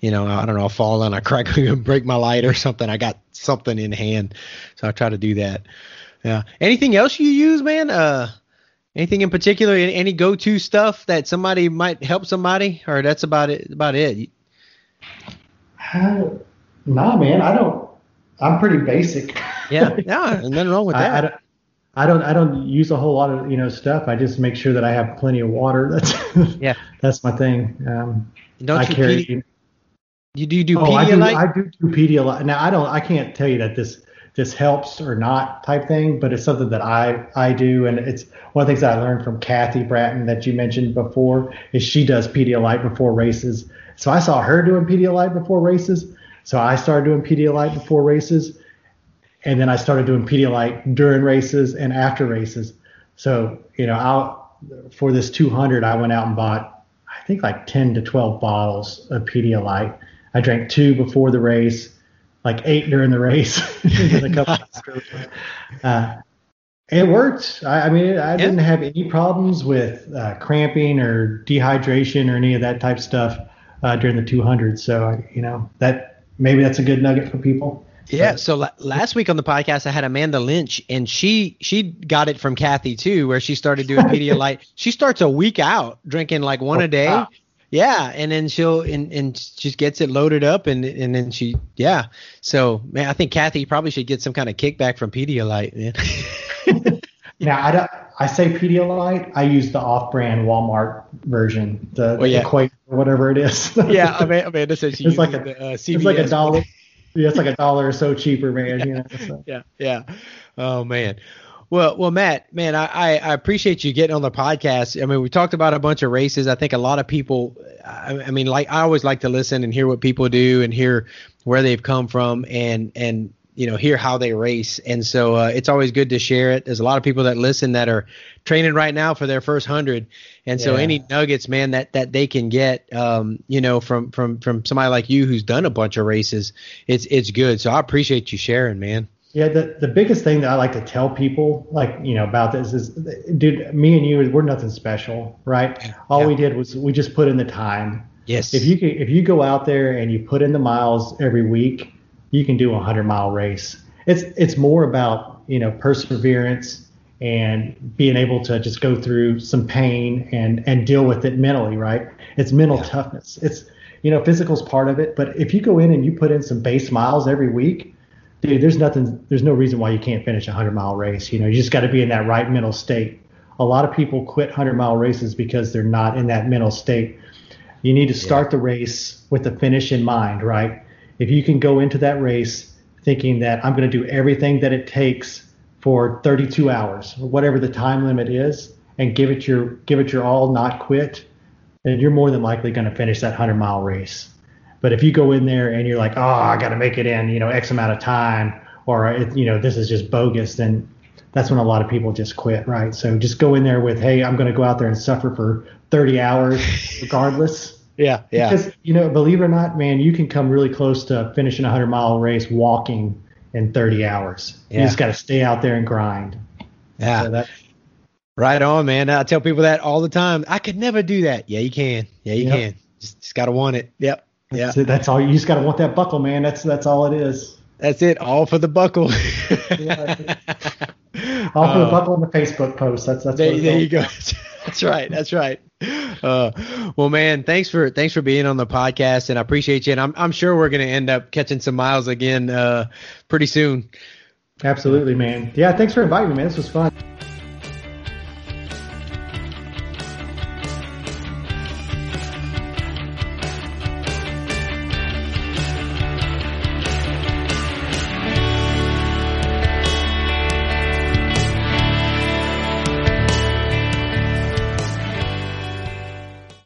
you know, I don't know, I fall and I crack and break my light or something. I got something in hand, so I try to do that. Yeah. Anything else you use, man? Uh, Anything in particular? Any go-to stuff that somebody might help somebody, or that's about it? About it? Uh, nah, man. I don't. I'm pretty basic. yeah, yeah, and nothing wrong with that. I, I, don't, I don't. I don't use a whole lot of you know stuff. I just make sure that I have plenty of water. That's yeah. That's my thing. Um, don't I you carry. Pedi- you do you do oh, Pedialyte? I do, I do do Pedialyte. Now I don't. I can't tell you that this this helps or not type thing, but it's something that I I do, and it's one of the things I learned from Kathy Bratton that you mentioned before is she does Pedialyte before races. So I saw her doing Pedialyte before races, so I started doing Pedialyte before races, and then I started doing Pedialyte during races and after races. So you know, I'll for this 200, I went out and bought I think like 10 to 12 bottles of Pedialyte. I drank two before the race like eight during the race, uh, it worked. I, I mean, I yeah. didn't have any problems with uh, cramping or dehydration or any of that type of stuff uh, during the 200. So, you know, that maybe that's a good nugget for people. Yeah. So last week on the podcast, I had Amanda Lynch, and she she got it from Kathy too, where she started doing Pedialyte. she starts a week out drinking like one oh, a day. Wow. Yeah, and then she'll and and just gets it loaded up, and and then she yeah. So man, I think Kathy probably should get some kind of kickback from Pedialyte. Man. now I don't. I say Pedialyte. I use the off-brand Walmart version, the, well, yeah. Equate or whatever it is. yeah, I mean, Amanda says she it's like a the, uh, it's like a dollar. yeah, it's like a dollar or so cheaper, man. Yeah, you know, so. yeah, yeah. Oh man. Well, well, Matt, man, I, I appreciate you getting on the podcast. I mean, we talked about a bunch of races. I think a lot of people, I, I mean, like I always like to listen and hear what people do and hear where they've come from and and you know hear how they race and so uh, it's always good to share it there's a lot of people that listen that are training right now for their first hundred and so yeah. any nuggets man that that they can get um, you know from from from somebody like you who's done a bunch of races it's it's good so i appreciate you sharing man yeah the, the biggest thing that i like to tell people like you know about this is dude me and you we're nothing special right all yeah. we did was we just put in the time yes if you can, if you go out there and you put in the miles every week you can do a 100 mile race. It's it's more about you know perseverance and being able to just go through some pain and and deal with it mentally, right? It's mental yeah. toughness. It's you know physical's part of it, but if you go in and you put in some base miles every week, dude, there's nothing. There's no reason why you can't finish a 100 mile race. You know, you just got to be in that right mental state. A lot of people quit 100 mile races because they're not in that mental state. You need to start yeah. the race with the finish in mind, right? if you can go into that race thinking that I'm going to do everything that it takes for 32 hours, or whatever the time limit is, and give it your give it your all, not quit, then you're more than likely going to finish that 100 mile race. But if you go in there and you're like, oh, I got to make it in, you know, X amount of time, or it, you know, this is just bogus, then that's when a lot of people just quit, right? So just go in there with, hey, I'm going to go out there and suffer for 30 hours regardless yeah, yeah. Because you know, believe it or not, man, you can come really close to finishing a hundred mile race walking in 30 hours. Yeah. You just got to stay out there and grind. Yeah. So right on, man. I tell people that all the time. I could never do that. Yeah, you can. Yeah, you yep. can. Just, just got to want it. Yep. Yeah. That's, that's, all. You just got to want that buckle, man. That's that's all it is. That's it. All for the buckle. yeah, all for uh, the buckle in the Facebook post. That's that's. There, there you go. that's right. That's right. Uh, well, man, thanks for thanks for being on the podcast, and I appreciate you. And I'm I'm sure we're going to end up catching some miles again uh, pretty soon. Absolutely, man. Yeah, thanks for inviting me, man. This was fun.